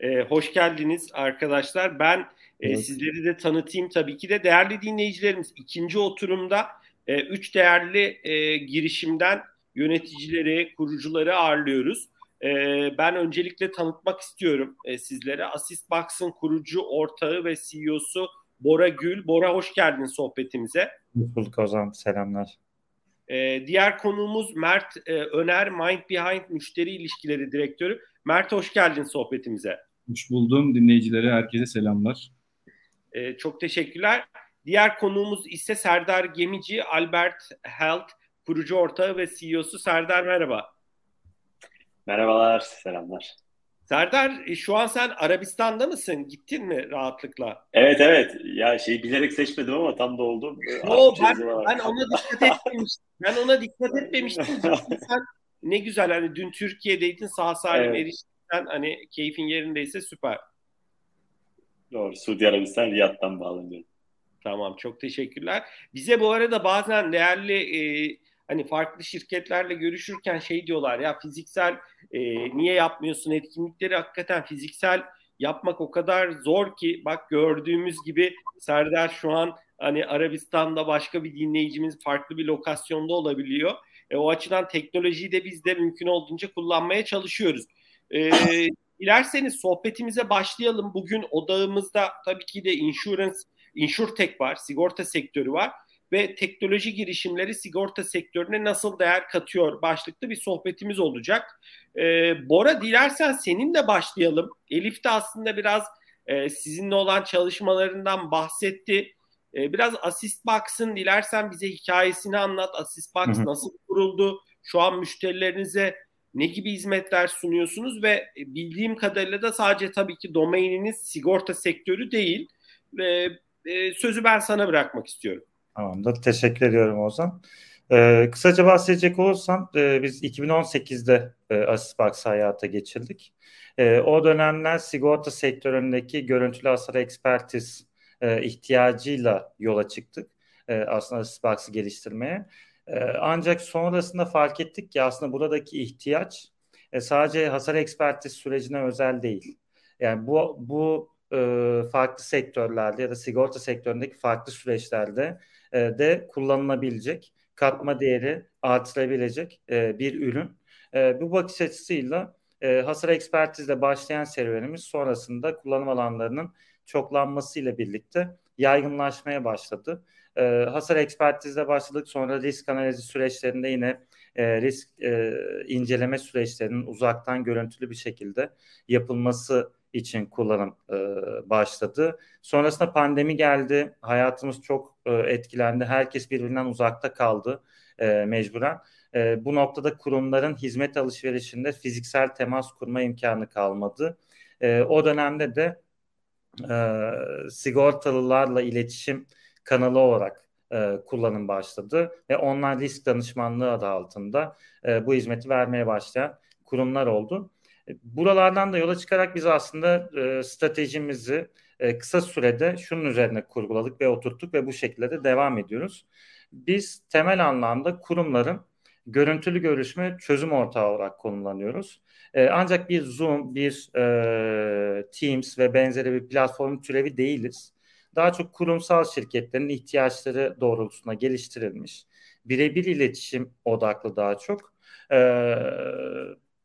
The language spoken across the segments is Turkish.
E, hoş geldiniz arkadaşlar. Ben e, sizleri de tanıtayım tabii ki de. Değerli dinleyicilerimiz ikinci oturumda e, üç değerli e, girişimden yöneticileri, kurucuları ağırlıyoruz. E, ben öncelikle tanıtmak istiyorum e, sizlere. Assistbox'ın kurucu ortağı ve CEO'su Bora Gül. Bora hoş geldin sohbetimize. Hoş bulduk Ozan. Selamlar. Ee, diğer konuğumuz Mert e, Öner, Mind Behind Müşteri İlişkileri Direktörü. Mert hoş geldin sohbetimize. Hoş buldum. Dinleyicilere herkese selamlar. Ee, çok teşekkürler. Diğer konuğumuz ise Serdar Gemici, Albert Health kurucu ortağı ve CEO'su. Serdar merhaba. Merhabalar, selamlar. Serdar e, şu an sen Arabistan'da mısın? Gittin mi rahatlıkla? Evet evet. Ya şey bilerek seçmedim ama tam da oldu. Yo, ben, ben ona dikkat etmemiştim. Ben ona dikkat etmemiştim. sen ne güzel hani dün Türkiye'deydin sağ salim evet. eriştin. Hani keyfin yerindeyse süper. Doğru. Suudi Arabistan Riyad'dan bağlanıyorum. Tamam çok teşekkürler. Bize bu arada bazen değerli e, hani farklı şirketlerle görüşürken şey diyorlar ya fiziksel e, niye yapmıyorsun etkinlikleri hakikaten fiziksel yapmak o kadar zor ki bak gördüğümüz gibi Serdar şu an hani Arabistan'da başka bir dinleyicimiz farklı bir lokasyonda olabiliyor. E, o açıdan teknolojiyi de biz de mümkün olduğunca kullanmaya çalışıyoruz. E, dilerseniz sohbetimize başlayalım. Bugün odağımızda tabii ki de insurance, insurtech var, sigorta sektörü var ve teknoloji girişimleri sigorta sektörüne nasıl değer katıyor başlıklı bir sohbetimiz olacak. Ee, Bora dilersen seninle başlayalım. Elif de aslında biraz e, sizinle olan çalışmalarından bahsetti. E, biraz Assistbox'ın dilersen bize hikayesini anlat. Assistbox hı hı. nasıl kuruldu? Şu an müşterilerinize ne gibi hizmetler sunuyorsunuz ve bildiğim kadarıyla da sadece tabii ki domaininiz sigorta sektörü değil. E, e, sözü ben sana bırakmak istiyorum. Tamamdır. Teşekkür ediyorum Ozan. Ee, kısaca bahsedecek olursam e, biz 2018'de e, Asisbox hayata geçirdik. E, o dönemler sigorta sektöründeki görüntülü hasar ekspertiz e, ihtiyacıyla yola çıktık. E, aslında Asisbox'ı geliştirmeye. E, ancak sonrasında fark ettik ki aslında buradaki ihtiyaç e, sadece hasar ekspertiz sürecine özel değil. Yani bu bu e, farklı sektörlerde ya da sigorta sektöründeki farklı süreçlerde e, de kullanılabilecek, katma değeri artırabilecek bir ürün. Bu bakış açısıyla hasar ekspertizle başlayan serüvenimiz sonrasında kullanım alanlarının çoklanmasıyla birlikte yaygınlaşmaya başladı. E, hasar ekspertizle başladık. Sonra risk analizi süreçlerinde yine e, risk e, inceleme süreçlerinin uzaktan görüntülü bir şekilde yapılması için kullanım e, başladı. Sonrasında pandemi geldi. Hayatımız çok e, etkilendi. Herkes birbirinden uzakta kaldı e, mecburen. E, bu noktada kurumların hizmet alışverişinde fiziksel temas kurma imkanı kalmadı. E, o dönemde de e, sigortalılarla iletişim kanalı olarak e, kullanım başladı ve online risk danışmanlığı adı altında e, bu hizmeti vermeye başlayan kurumlar oldu. Buralardan da yola çıkarak biz aslında e, stratejimizi e, kısa sürede şunun üzerine kurguladık ve oturttuk ve bu şekilde de devam ediyoruz. Biz temel anlamda kurumların görüntülü görüşme çözüm ortağı olarak konumlanıyoruz. E, ancak bir Zoom, bir e, Teams ve benzeri bir platform türevi değiliz. Daha çok kurumsal şirketlerin ihtiyaçları doğrultusunda geliştirilmiş, birebir iletişim odaklı daha çok. E,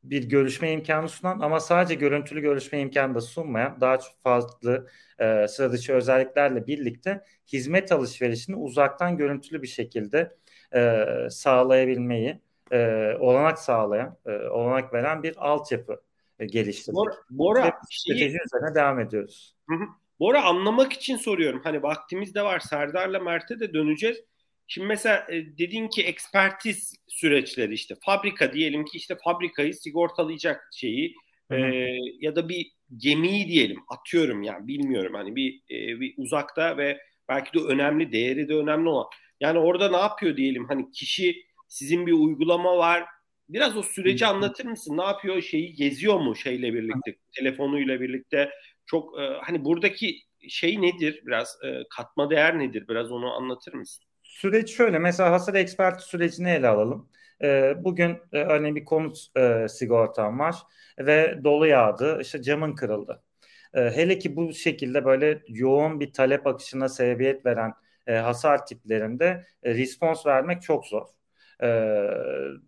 bir görüşme imkanı sunan ama sadece görüntülü görüşme imkanı da sunmayan daha çok farklı e, sıra dışı özelliklerle birlikte hizmet alışverişini uzaktan görüntülü bir şekilde e, sağlayabilmeyi e, olanak sağlayan, e, olanak veren bir altyapı e, geliştirdik. Bora, Bora strateji üzerine devam ediyoruz. Hı hı. Bora anlamak için soruyorum. Hani vaktimiz de var. Serdar'la Mert'e de döneceğiz. Şimdi mesela e, dedin ki ekspertiz süreçleri işte fabrika diyelim ki işte fabrikayı sigortalayacak şeyi e, ya da bir gemiyi diyelim atıyorum yani bilmiyorum. Hani bir, e, bir uzakta ve belki de önemli değeri de önemli olan. Yani orada ne yapıyor diyelim? Hani kişi sizin bir uygulama var. Biraz o süreci anlatır mısın? Ne yapıyor? Şeyi geziyor mu şeyle birlikte telefonuyla birlikte çok e, hani buradaki şey nedir biraz e, katma değer nedir biraz onu anlatır mısın? Süreç şöyle mesela hasar eksperti sürecini ele alalım. E, bugün e, örneğin bir konut e, sigortam var ve dolu yağdı, işte camın kırıldı. E, hele ki bu şekilde böyle yoğun bir talep akışına sebebiyet veren e, hasar tiplerinde e, respons vermek çok zor. E,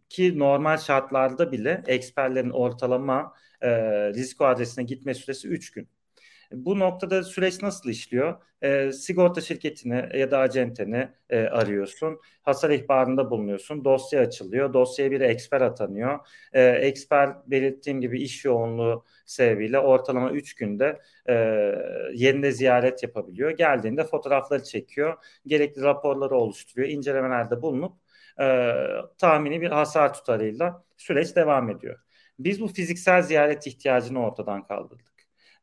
ki normal şartlarda bile eksperlerin ortalama e, risk adresine gitme süresi 3 gün. Bu noktada süreç nasıl işliyor? E, sigorta şirketini ya da acenteni e, arıyorsun. Hasar ihbarında bulunuyorsun. Dosya açılıyor. Dosyaya bir eksper atanıyor. E, eksper belirttiğim gibi iş yoğunluğu sebebiyle ortalama 3 günde e, yerinde ziyaret yapabiliyor. Geldiğinde fotoğrafları çekiyor. Gerekli raporları oluşturuyor. İncelemelerde bulunup e, tahmini bir hasar tutarıyla süreç devam ediyor. Biz bu fiziksel ziyaret ihtiyacını ortadan kaldırdık.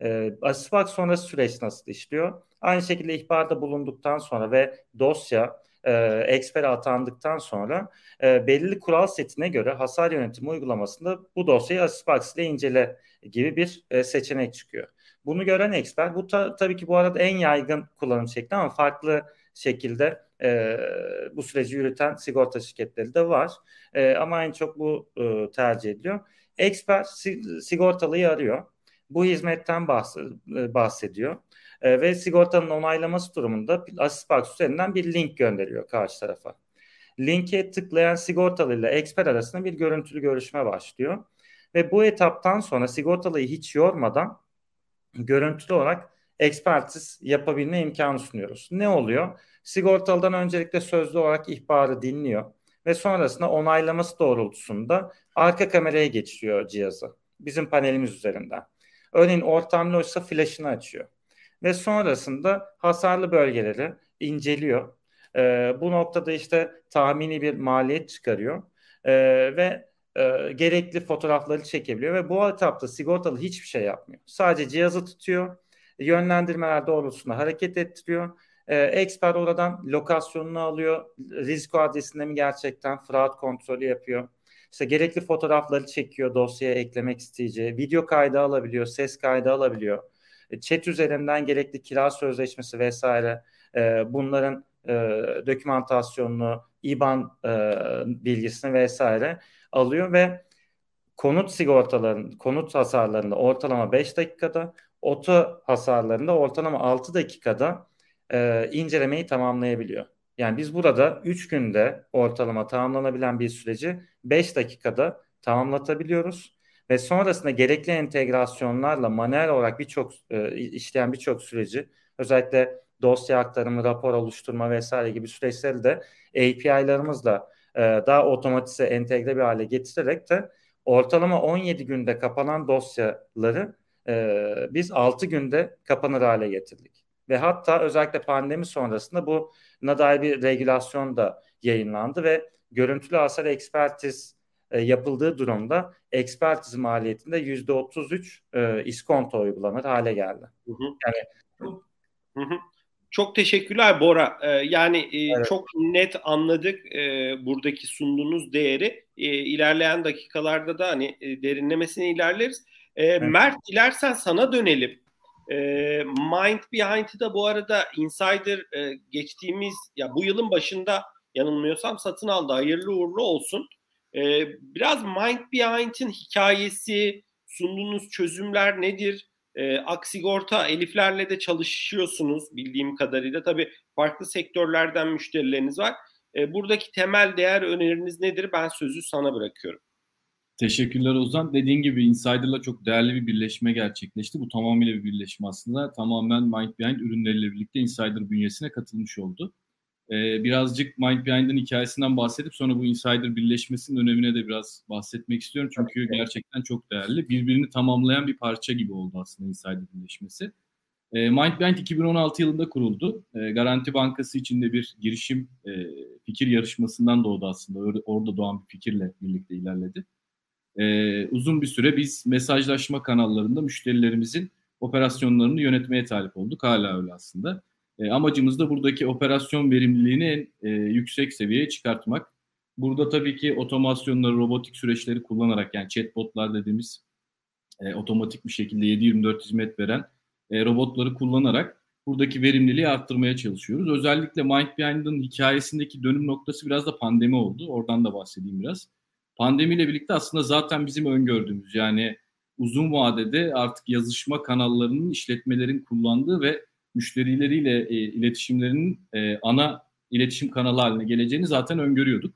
E, Asispark sonrası süreç nasıl işliyor? Aynı şekilde ihbarda bulunduktan sonra ve dosya e, ekspere atandıktan sonra e, belirli kural setine göre hasar yönetimi uygulamasında bu dosyayı Asisparks ile incele gibi bir e, seçenek çıkıyor. Bunu gören eksper, bu ta, tabii ki bu arada en yaygın kullanım şekli ama farklı şekilde e, bu süreci yürüten sigorta şirketleri de var. E, ama en çok bu e, tercih ediliyor. Eksper sigortalıyı arıyor bu hizmetten e, bahsediyor. E, ve sigortanın onaylaması durumunda Asispark üzerinden bir link gönderiyor karşı tarafa. Linke tıklayan sigortalı ile eksper arasında bir görüntülü görüşme başlıyor. Ve bu etaptan sonra sigortalıyı hiç yormadan görüntülü olarak ekspertiz yapabilme imkanı sunuyoruz. Ne oluyor? Sigortalıdan öncelikle sözlü olarak ihbarı dinliyor ve sonrasında onaylaması doğrultusunda arka kameraya geçiriyor cihazı bizim panelimiz üzerinden. Örneğin ortamlı oysa flash'ını açıyor. Ve sonrasında hasarlı bölgeleri inceliyor. E, bu noktada işte tahmini bir maliyet çıkarıyor. E, ve e, gerekli fotoğrafları çekebiliyor ve bu etapta sigortalı hiçbir şey yapmıyor. Sadece cihazı tutuyor, yönlendirmeler doğrultusunda hareket ettiriyor. E, expert oradan lokasyonunu alıyor, risk adresinde mi gerçekten fraud kontrolü yapıyor işte gerekli fotoğrafları çekiyor dosyaya eklemek isteyeceği. Video kaydı alabiliyor, ses kaydı alabiliyor. E, chat üzerinden gerekli kira sözleşmesi vesaire e, bunların e, dokümantasyonunu, IBAN e, bilgisini vesaire alıyor ve konut sigortalarının, konut hasarlarında ortalama 5 dakikada, oto hasarlarında ortalama 6 dakikada e, incelemeyi tamamlayabiliyor. Yani biz burada 3 günde ortalama tamamlanabilen bir süreci 5 dakikada tamamlatabiliyoruz ve sonrasında gerekli entegrasyonlarla manuel olarak birçok e, işleyen birçok süreci özellikle dosya aktarımı, rapor oluşturma vesaire gibi süreçleri de API'larımızla e, daha otomatize entegre bir hale getirerek de ortalama 17 günde kapanan dosyaları e, biz 6 günde kapanır hale getirdik. Ve hatta özellikle pandemi sonrasında bu dair bir regülasyon da yayınlandı ve görüntülü hasar ekspertiz e, yapıldığı durumda ekspertiz maliyetinde yüzde 33 e, iskonto uygulanır hale geldi. Hı hı. Yani hı hı. Çok teşekkürler Bora. Ee, yani e, evet. çok net anladık e, buradaki sunduğunuz değeri. E, ilerleyen dakikalarda da hani e, derinlemesine ilerleriz. E, evet. Mert dilersen sana dönelim. E, Mind Behind'i da bu arada Insider e, geçtiğimiz ya bu yılın başında yanılmıyorsam satın aldı. Hayırlı uğurlu olsun. E, biraz Mind Behind'in hikayesi, sunduğunuz çözümler nedir? E, Aksigorta Eliflerle de çalışıyorsunuz bildiğim kadarıyla. Tabii farklı sektörlerden müşterileriniz var. E, buradaki temel değer öneriniz nedir? Ben sözü sana bırakıyorum. Teşekkürler Ozan. Dediğin gibi Insider'la çok değerli bir birleşme gerçekleşti. Bu tamamıyla bir birleşme aslında. Tamamen Mind Behind ürünleriyle birlikte Insider bünyesine katılmış oldu. Ee, birazcık Mind Behind'in hikayesinden bahsedip sonra bu Insider birleşmesinin önemine de biraz bahsetmek istiyorum. Çünkü gerçekten çok değerli. Birbirini tamamlayan bir parça gibi oldu aslında Insider birleşmesi. Ee, Mind Behind 2016 yılında kuruldu. Ee, Garanti Bankası içinde bir girişim e, fikir yarışmasından doğdu aslında. Orada doğan bir fikirle birlikte ilerledi e, uzun bir süre biz mesajlaşma kanallarında müşterilerimizin operasyonlarını yönetmeye talip olduk. Hala öyle aslında. E, amacımız da buradaki operasyon verimliliğini en e, yüksek seviyeye çıkartmak. Burada tabii ki otomasyonları, robotik süreçleri kullanarak yani chatbotlar dediğimiz e, otomatik bir şekilde 7-24 hizmet veren e, robotları kullanarak buradaki verimliliği arttırmaya çalışıyoruz. Özellikle Mind Behind'ın hikayesindeki dönüm noktası biraz da pandemi oldu. Oradan da bahsedeyim biraz. Pandemiyle birlikte aslında zaten bizim öngördüğümüz yani uzun vadede artık yazışma kanallarının işletmelerin kullandığı ve müşterileriyle e, iletişimlerinin e, ana iletişim kanalı haline geleceğini zaten öngörüyorduk.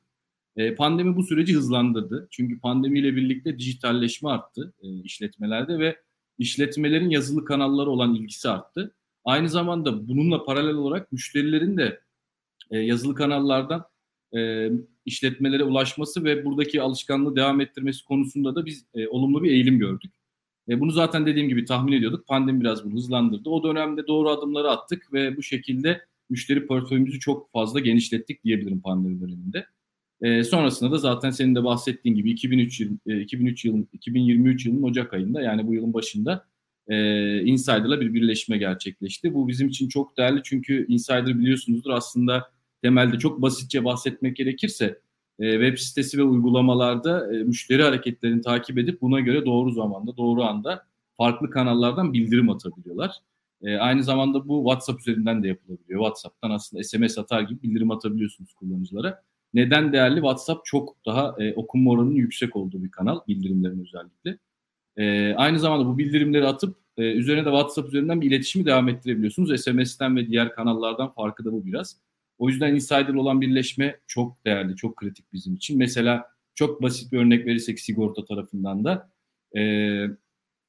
E, pandemi bu süreci hızlandırdı. Çünkü pandemiyle birlikte dijitalleşme arttı e, işletmelerde ve işletmelerin yazılı kanalları olan ilgisi arttı. Aynı zamanda bununla paralel olarak müşterilerin de e, yazılı kanallardan e, işletmelere ulaşması ve buradaki alışkanlığı devam ettirmesi konusunda da biz e, olumlu bir eğilim gördük. E, bunu zaten dediğim gibi tahmin ediyorduk. Pandemi biraz bunu hızlandırdı. O dönemde doğru adımları attık ve bu şekilde müşteri portföyümüzü çok fazla genişlettik diyebilirim pandemi döneminde. E, sonrasında da zaten senin de bahsettiğin gibi 2003 yıl, e, 2003 yılın 2023 yılının Ocak ayında yani bu yılın başında e, Insider'la bir birleşme gerçekleşti. Bu bizim için çok değerli çünkü Insider biliyorsunuzdur aslında temelde çok basitçe bahsetmek gerekirse e, web sitesi ve uygulamalarda e, müşteri hareketlerini takip edip buna göre doğru zamanda, doğru anda farklı kanallardan bildirim atabiliyorlar. E, aynı zamanda bu WhatsApp üzerinden de yapılabiliyor. WhatsApp'tan aslında SMS atar gibi bildirim atabiliyorsunuz kullanıcılara. Neden değerli? WhatsApp çok daha e, okunma oranının yüksek olduğu bir kanal, bildirimlerin özellikle. Aynı zamanda bu bildirimleri atıp üzerine de WhatsApp üzerinden bir iletişimi devam ettirebiliyorsunuz. SMS'ten ve diğer kanallardan farkı da bu biraz. O yüzden insider olan birleşme çok değerli, çok kritik bizim için. Mesela çok basit bir örnek verirsek sigorta tarafından da e,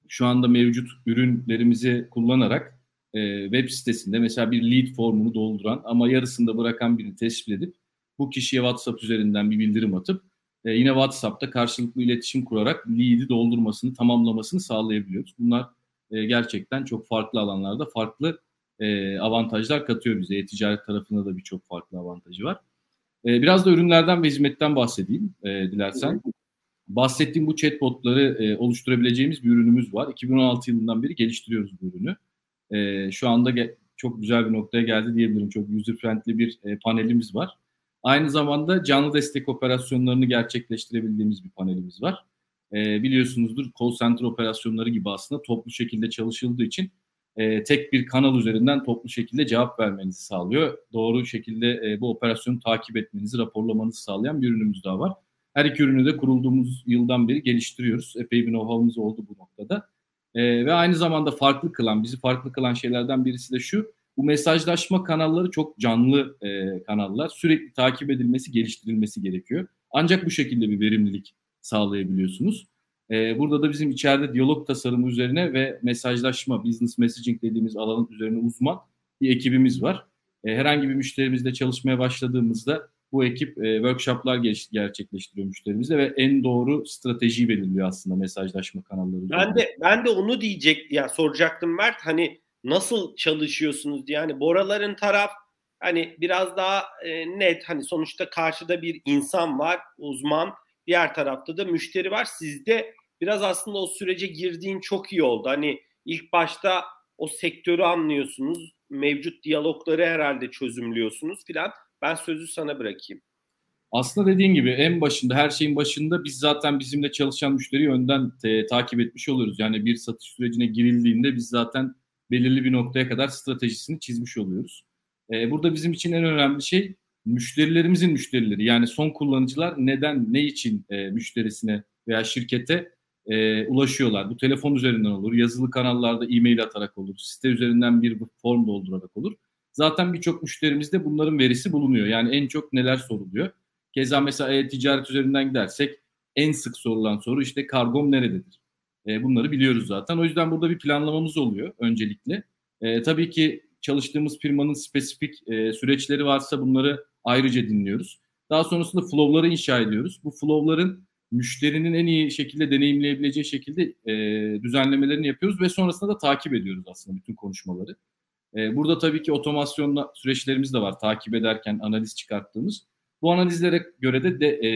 şu anda mevcut ürünlerimizi kullanarak e, web sitesinde mesela bir lead formunu dolduran ama yarısında bırakan birini tespit edip bu kişiye WhatsApp üzerinden bir bildirim atıp e, yine WhatsApp'ta karşılıklı iletişim kurarak lead'i doldurmasını, tamamlamasını sağlayabiliyoruz. Bunlar e, gerçekten çok farklı alanlarda farklı e, avantajlar katıyor bize. E-ticaret tarafında da birçok farklı avantajı var. E, biraz da ürünlerden ve hizmetten bahsedeyim e, dilersen. Bahsettiğim bu chatbotları e, oluşturabileceğimiz bir ürünümüz var. 2016 yılından beri geliştiriyoruz bu ürünü. E, şu anda ge- çok güzel bir noktaya geldi diyebilirim. Çok user friendly bir e, panelimiz var. Aynı zamanda canlı destek operasyonlarını gerçekleştirebildiğimiz bir panelimiz var. E, biliyorsunuzdur call center operasyonları gibi aslında toplu şekilde çalışıldığı için e, tek bir kanal üzerinden toplu şekilde cevap vermenizi sağlıyor. Doğru şekilde e, bu operasyonu takip etmenizi, raporlamanızı sağlayan bir ürünümüz daha var. Her iki ürünü de kurulduğumuz yıldan beri geliştiriyoruz. Epey bir know-how'umuz oldu bu noktada. E, ve aynı zamanda farklı kılan, bizi farklı kılan şeylerden birisi de şu. Bu mesajlaşma kanalları çok canlı e, kanallar. Sürekli takip edilmesi, geliştirilmesi gerekiyor. Ancak bu şekilde bir verimlilik sağlayabiliyorsunuz. E, burada da bizim içeride diyalog tasarımı üzerine ve mesajlaşma, business messaging dediğimiz alanın üzerine uzman bir ekibimiz var. E, herhangi bir müşterimizle çalışmaya başladığımızda bu ekip e, workshoplar gerçekleştiriyor müşterimizle ve en doğru stratejiyi belirliyor aslında mesajlaşma kanalları. Ben de ben de onu diyecek ya soracaktım Mert hani nasıl çalışıyorsunuz diye hani Boraların taraf hani biraz daha e, net hani sonuçta karşıda bir insan var uzman diğer tarafta da müşteri var sizde biraz aslında o sürece girdiğin çok iyi oldu. Hani ilk başta o sektörü anlıyorsunuz, mevcut diyalogları herhalde çözümlüyorsunuz filan. Ben sözü sana bırakayım. Aslında dediğin gibi en başında, her şeyin başında biz zaten bizimle çalışan müşteriyi önden te, takip etmiş oluyoruz. Yani bir satış sürecine girildiğinde biz zaten belirli bir noktaya kadar stratejisini çizmiş oluyoruz. Ee, burada bizim için en önemli şey müşterilerimizin müşterileri. Yani son kullanıcılar neden, ne için e, müşterisine veya şirkete e, ulaşıyorlar. Bu telefon üzerinden olur, yazılı kanallarda e-mail atarak olur, site üzerinden bir form doldurarak olur. Zaten birçok müşterimizde bunların verisi bulunuyor. Yani en çok neler soruluyor. Keza mesela e-ticaret üzerinden gidersek en sık sorulan soru işte kargom nerededir? E, bunları biliyoruz zaten. O yüzden burada bir planlamamız oluyor öncelikle. E, tabii ki çalıştığımız firmanın spesifik e, süreçleri varsa bunları ayrıca dinliyoruz. Daha sonrasında flow'ları inşa ediyoruz. Bu flow'ların müşterinin en iyi şekilde deneyimleyebileceği şekilde e, düzenlemelerini yapıyoruz ve sonrasında da takip ediyoruz aslında bütün konuşmaları. E, burada tabii ki otomasyon süreçlerimiz de var takip ederken analiz çıkarttığımız. Bu analizlere göre de, de e,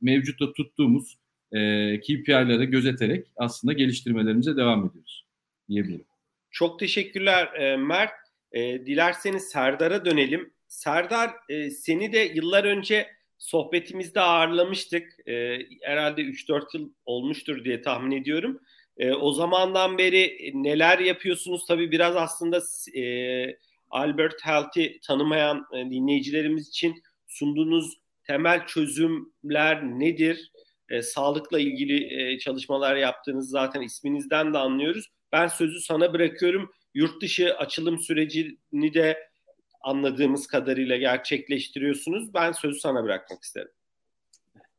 mevcutta tuttuğumuz e, KPI'leri gözeterek aslında geliştirmelerimize devam ediyoruz diyebilirim. Çok teşekkürler e, Mert. E, dilerseniz Serdar'a dönelim. Serdar e, seni de yıllar önce sohbetimizde ağırlamıştık. E, herhalde 3-4 yıl olmuştur diye tahmin ediyorum. E, o zamandan beri neler yapıyorsunuz? Tabii biraz aslında e, Albert Health'i tanımayan e, dinleyicilerimiz için sunduğunuz temel çözümler nedir? E, sağlıkla ilgili e, çalışmalar yaptığınız zaten isminizden de anlıyoruz. Ben sözü sana bırakıyorum. Yurt dışı açılım sürecini de anladığımız kadarıyla gerçekleştiriyorsunuz. Ben sözü sana bırakmak isterim.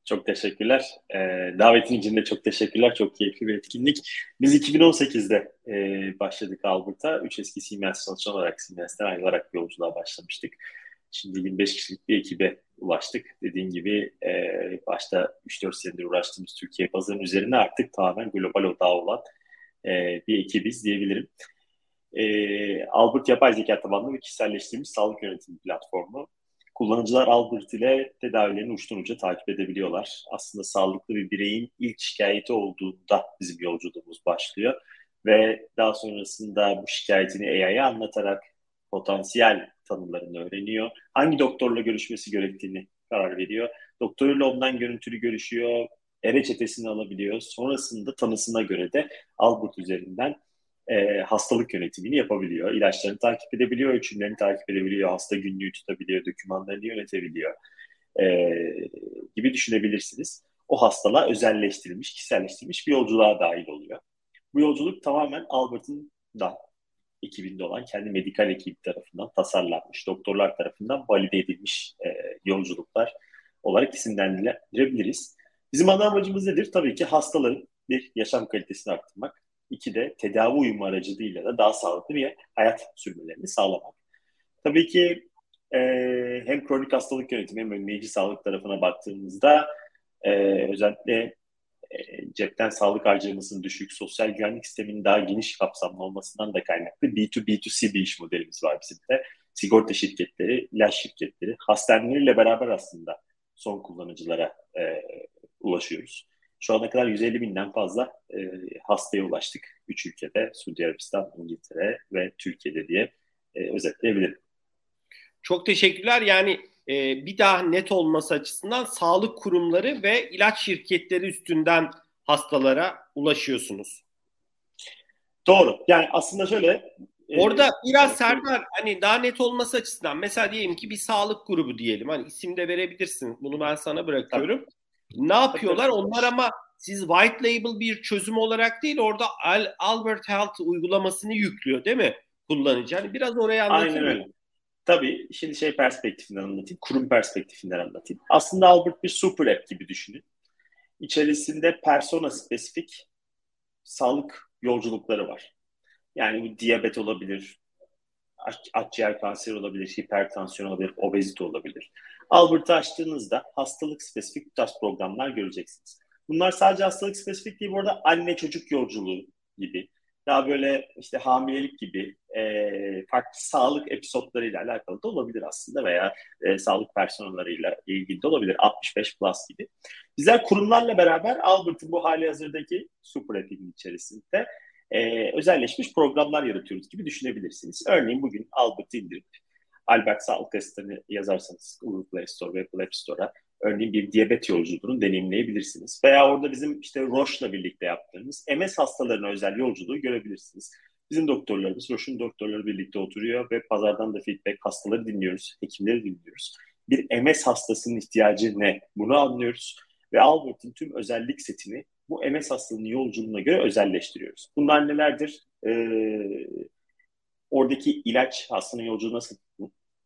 Çok teşekkürler. Ee, davetin için de çok teşekkürler. Çok keyifli bir etkinlik. Biz 2018'de e, başladık Albert'a. Üç eski Siemens çalışan olarak Siemens'ten ayrılarak yolculuğa başlamıştık. Şimdi 25 kişilik bir ekibe ulaştık. Dediğim gibi e, başta 3-4 senedir uğraştığımız Türkiye pazarının üzerine artık tamamen global odağı olan e, bir ekibiz diyebilirim. E, Albert yapay zeka tabanlı ve kişiselleştirilmiş sağlık yönetimi platformu. Kullanıcılar Albert ile tedavilerini uçtan uca takip edebiliyorlar. Aslında sağlıklı bir bireyin ilk şikayeti olduğunda bizim yolculuğumuz başlıyor. Ve daha sonrasında bu şikayetini AI'ye anlatarak potansiyel tanılarını öğreniyor. Hangi doktorla görüşmesi gerektiğini karar veriyor. Doktoruyla ondan görüntülü görüşüyor. E-reçetesini alabiliyor. Sonrasında tanısına göre de Albert üzerinden e, hastalık yönetimini yapabiliyor. İlaçlarını takip edebiliyor, ölçümlerini takip edebiliyor, hasta günlüğü tutabiliyor, dokümanlarını yönetebiliyor e, gibi düşünebilirsiniz. O hastalığa özelleştirilmiş, kişiselleştirilmiş bir yolculuğa dahil oluyor. Bu yolculuk tamamen Albert'ın da ekibinde olan kendi medikal ekibi tarafından tasarlanmış, doktorlar tarafından valide edilmiş e, yolculuklar olarak isimlendirebiliriz. Bizim ana amacımız nedir? Tabii ki hastaların bir yaşam kalitesini arttırmak, iki de tedavi uyumu aracılığıyla da daha sağlıklı bir hayat sürmelerini sağlamak. Tabii ki e, hem kronik hastalık yönetimi hem önleyici sağlık tarafına baktığımızda e, özellikle e, cepten sağlık harcamasının düşük, sosyal güvenlik sisteminin daha geniş kapsamlı olmasından da kaynaklı B2B2C bir iş modelimiz var bizim de. Sigorta şirketleri, ilaç şirketleri, hastaneleriyle beraber aslında son kullanıcılara e, ulaşıyoruz. Şu ana kadar 150 binden fazla e, hastaya ulaştık. Üç ülkede, Suudi Arabistan, İngiltere ve Türkiye'de diye e, özetleyebilirim. Çok teşekkürler. Yani e, bir daha net olması açısından sağlık kurumları ve ilaç şirketleri üstünden hastalara ulaşıyorsunuz. Doğru. Yani aslında şöyle e, Orada biraz Serdar hani daha net olması açısından mesela diyelim ki bir sağlık grubu diyelim. Hani isim de verebilirsin. Bunu ben sana bırakıyorum. Tabii. Ne yapıyorlar? Onlar ama siz white label bir çözüm olarak değil orada Al Albert Health uygulamasını yüklüyor değil mi kullanıcı? Hani biraz oraya anlatayım. Aynen öyle. Tabii şimdi şey perspektifinden anlatayım, kurum perspektifinden anlatayım. Aslında Albert bir super app gibi düşünün. İçerisinde persona spesifik sağlık yolculukları var. Yani bu diyabet olabilir, akciğer kanseri olabilir, hipertansiyon olabilir, obezite olabilir. Albert'ı açtığınızda hastalık spesifik bu tarz programlar göreceksiniz. Bunlar sadece hastalık spesifik değil bu arada anne çocuk yolculuğu gibi. Daha böyle işte hamilelik gibi e, farklı sağlık episodlarıyla alakalı da olabilir aslında veya e, sağlık personelleriyle ilgili de olabilir. 65 plus gibi. Bizler kurumlarla beraber Albert'ın bu hali hazırdaki super app'in içerisinde e, özelleşmiş programlar yaratıyoruz gibi düşünebilirsiniz. Örneğin bugün Albert'ı indirip Albert Sağlık yazarsanız Google Play Store ve Apple App Store'a örneğin bir diyabet yolculuğunu deneyimleyebilirsiniz. Veya orada bizim işte Roche'la birlikte yaptığımız MS hastalarına özel yolculuğu görebilirsiniz. Bizim doktorlarımız, Roche'un doktorları birlikte oturuyor ve pazardan da feedback, hastaları dinliyoruz, hekimleri dinliyoruz. Bir MS hastasının ihtiyacı ne? Bunu anlıyoruz ve Albert'in tüm özellik setini bu MS hastalığının yolculuğuna göre özelleştiriyoruz. Bunlar nelerdir? Ee, oradaki ilaç hastanın yolculuğu nasıl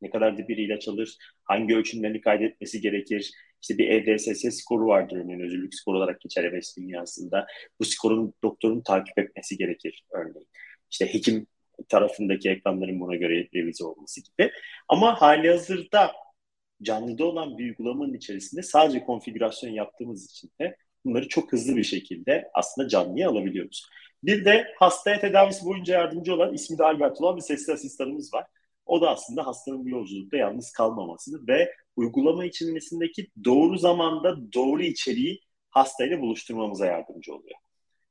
ne kadar da bir ilaç alır, hangi ölçümlerini kaydetmesi gerekir. İşte bir EDSS skoru vardır örneğin özürlük skoru olarak geçer MS dünyasında. Bu skorun doktorun takip etmesi gerekir örneğin. İşte hekim tarafındaki ekranların buna göre revize olması gibi. Ama hali hazırda canlıda olan bir uygulamanın içerisinde sadece konfigürasyon yaptığımız için de bunları çok hızlı bir şekilde aslında canlıya alabiliyoruz. Bir de hastaya tedavisi boyunca yardımcı olan ismi de Albert olan bir sesli asistanımız var. O da aslında hastanın bu yolculukta yalnız kalmamasıdır ve uygulama içilmesindeki doğru zamanda doğru içeriği hastayla buluşturmamıza yardımcı oluyor.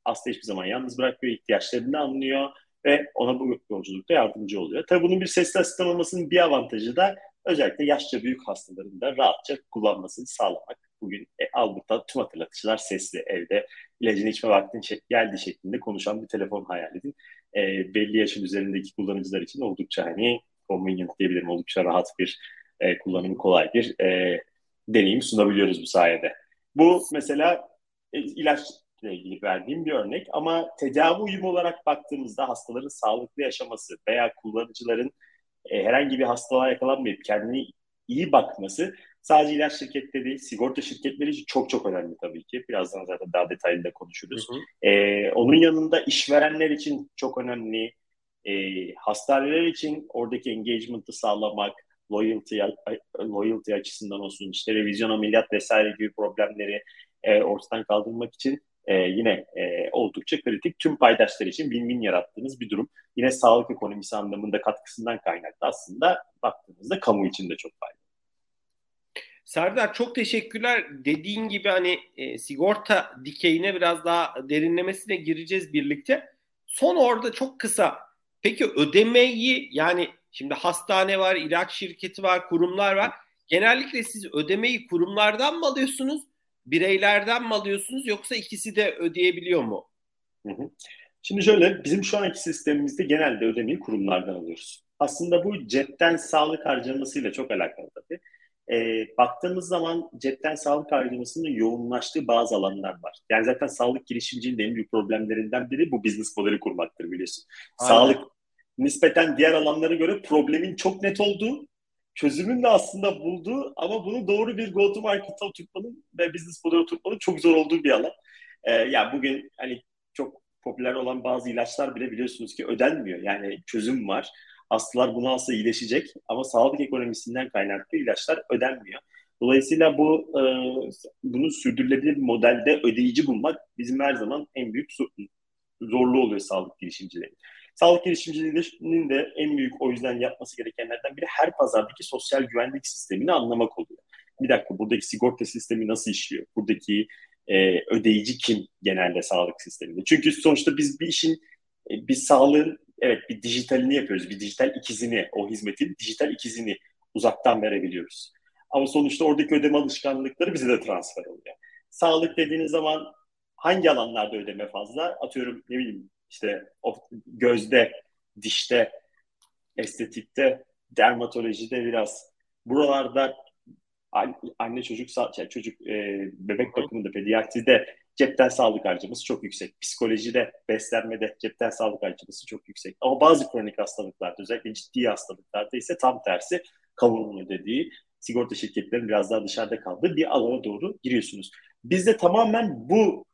Hasta hiçbir zaman yalnız bırakmıyor, ihtiyaçlarını anlıyor ve ona bu yolculukta yardımcı oluyor. Tabii bunun bir sesli asistan olmasının bir avantajı da özellikle yaşça büyük hastaların da rahatça kullanmasını sağlamak. Bugün e, al burada tüm hatırlatıcılar sesli evde ilacını içme vaktin geldi şeklinde konuşan bir telefon hayal edin. E, belli yaşın üzerindeki kullanıcılar için oldukça hani convenient diyebilirim. Oldukça rahat bir e, kullanımı kolay bir e, deneyim sunabiliyoruz bu sayede. Bu mesela e, ilaçla ilgili verdiğim bir örnek ama tedavi uyumu olarak baktığımızda hastaların sağlıklı yaşaması veya kullanıcıların e, herhangi bir hastalığa yakalanmayıp kendini iyi bakması sadece ilaç şirketleri değil, sigorta şirketleri için çok çok önemli tabii ki. Birazdan zaten daha detaylı da konuşuruz. Hı hı. E, onun yanında işverenler için çok önemli. E, hastaneler için oradaki engagement'ı sağlamak, loyalty, loyalty açısından olsun, işte revizyon ameliyat vesaire gibi problemleri e, ortadan kaldırmak için e, yine e, oldukça kritik. Tüm paydaşlar için win-win yarattığınız bir durum. Yine sağlık ekonomisi anlamında katkısından kaynaklı aslında baktığımızda kamu için de çok faydalı. Serdar çok teşekkürler. Dediğin gibi hani e, sigorta dikeyine biraz daha derinlemesine gireceğiz birlikte. Son orada çok kısa. Peki ödemeyi yani şimdi hastane var, ilaç şirketi var, kurumlar var. Genellikle siz ödemeyi kurumlardan mı alıyorsunuz, bireylerden mi alıyorsunuz yoksa ikisi de ödeyebiliyor mu? Hı hı. Şimdi şöyle bizim şu anki sistemimizde genelde ödemeyi kurumlardan alıyoruz. Aslında bu cepten sağlık harcamasıyla çok alakalı tabii e, baktığımız zaman cepten sağlık harcamasının yoğunlaştığı bazı alanlar var. Yani zaten sağlık girişimciliğinin en büyük problemlerinden biri bu business modeli kurmaktır biliyorsun. Aynen. Sağlık nispeten diğer alanlara göre problemin çok net olduğu, çözümün de aslında bulduğu ama bunu doğru bir go to market'a oturtmanın ve business modeli oturtmanın çok zor olduğu bir alan. Ee, ya yani bugün hani çok popüler olan bazı ilaçlar bile biliyorsunuz ki ödenmiyor. Yani çözüm var hastalar bunu alsa iyileşecek ama sağlık ekonomisinden kaynaklı ilaçlar ödenmiyor. Dolayısıyla bu e, bunu sürdürülebilir modelde ödeyici bulmak bizim her zaman en büyük zorluğu oluyor sağlık girişimcileri. Sağlık girişimciliğinin de en büyük o yüzden yapması gerekenlerden biri her pazardaki sosyal güvenlik sistemini anlamak oluyor. Bir dakika buradaki sigorta sistemi nasıl işliyor? Buradaki e, ödeyici kim genelde sağlık sisteminde? Çünkü sonuçta biz bir işin, e, bir sağlığın evet bir dijitalini yapıyoruz. Bir dijital ikizini, o hizmetin dijital ikizini uzaktan verebiliyoruz. Ama sonuçta oradaki ödeme alışkanlıkları bize de transfer oluyor. Sağlık dediğiniz zaman hangi alanlarda ödeme fazla? Atıyorum ne bileyim işte gözde, dişte, estetikte, dermatolojide biraz. Buralarda anne çocuk çocuk e, bebek bakımında pediatride cepten sağlık harcaması çok yüksek. Psikolojide, beslenmede cepten sağlık harcaması çok yüksek. Ama bazı kronik hastalıklarda özellikle ciddi hastalıklarda ise tam tersi kamunun ödediği sigorta şirketlerinin biraz daha dışarıda kaldığı bir alana doğru giriyorsunuz. Biz de tamamen bu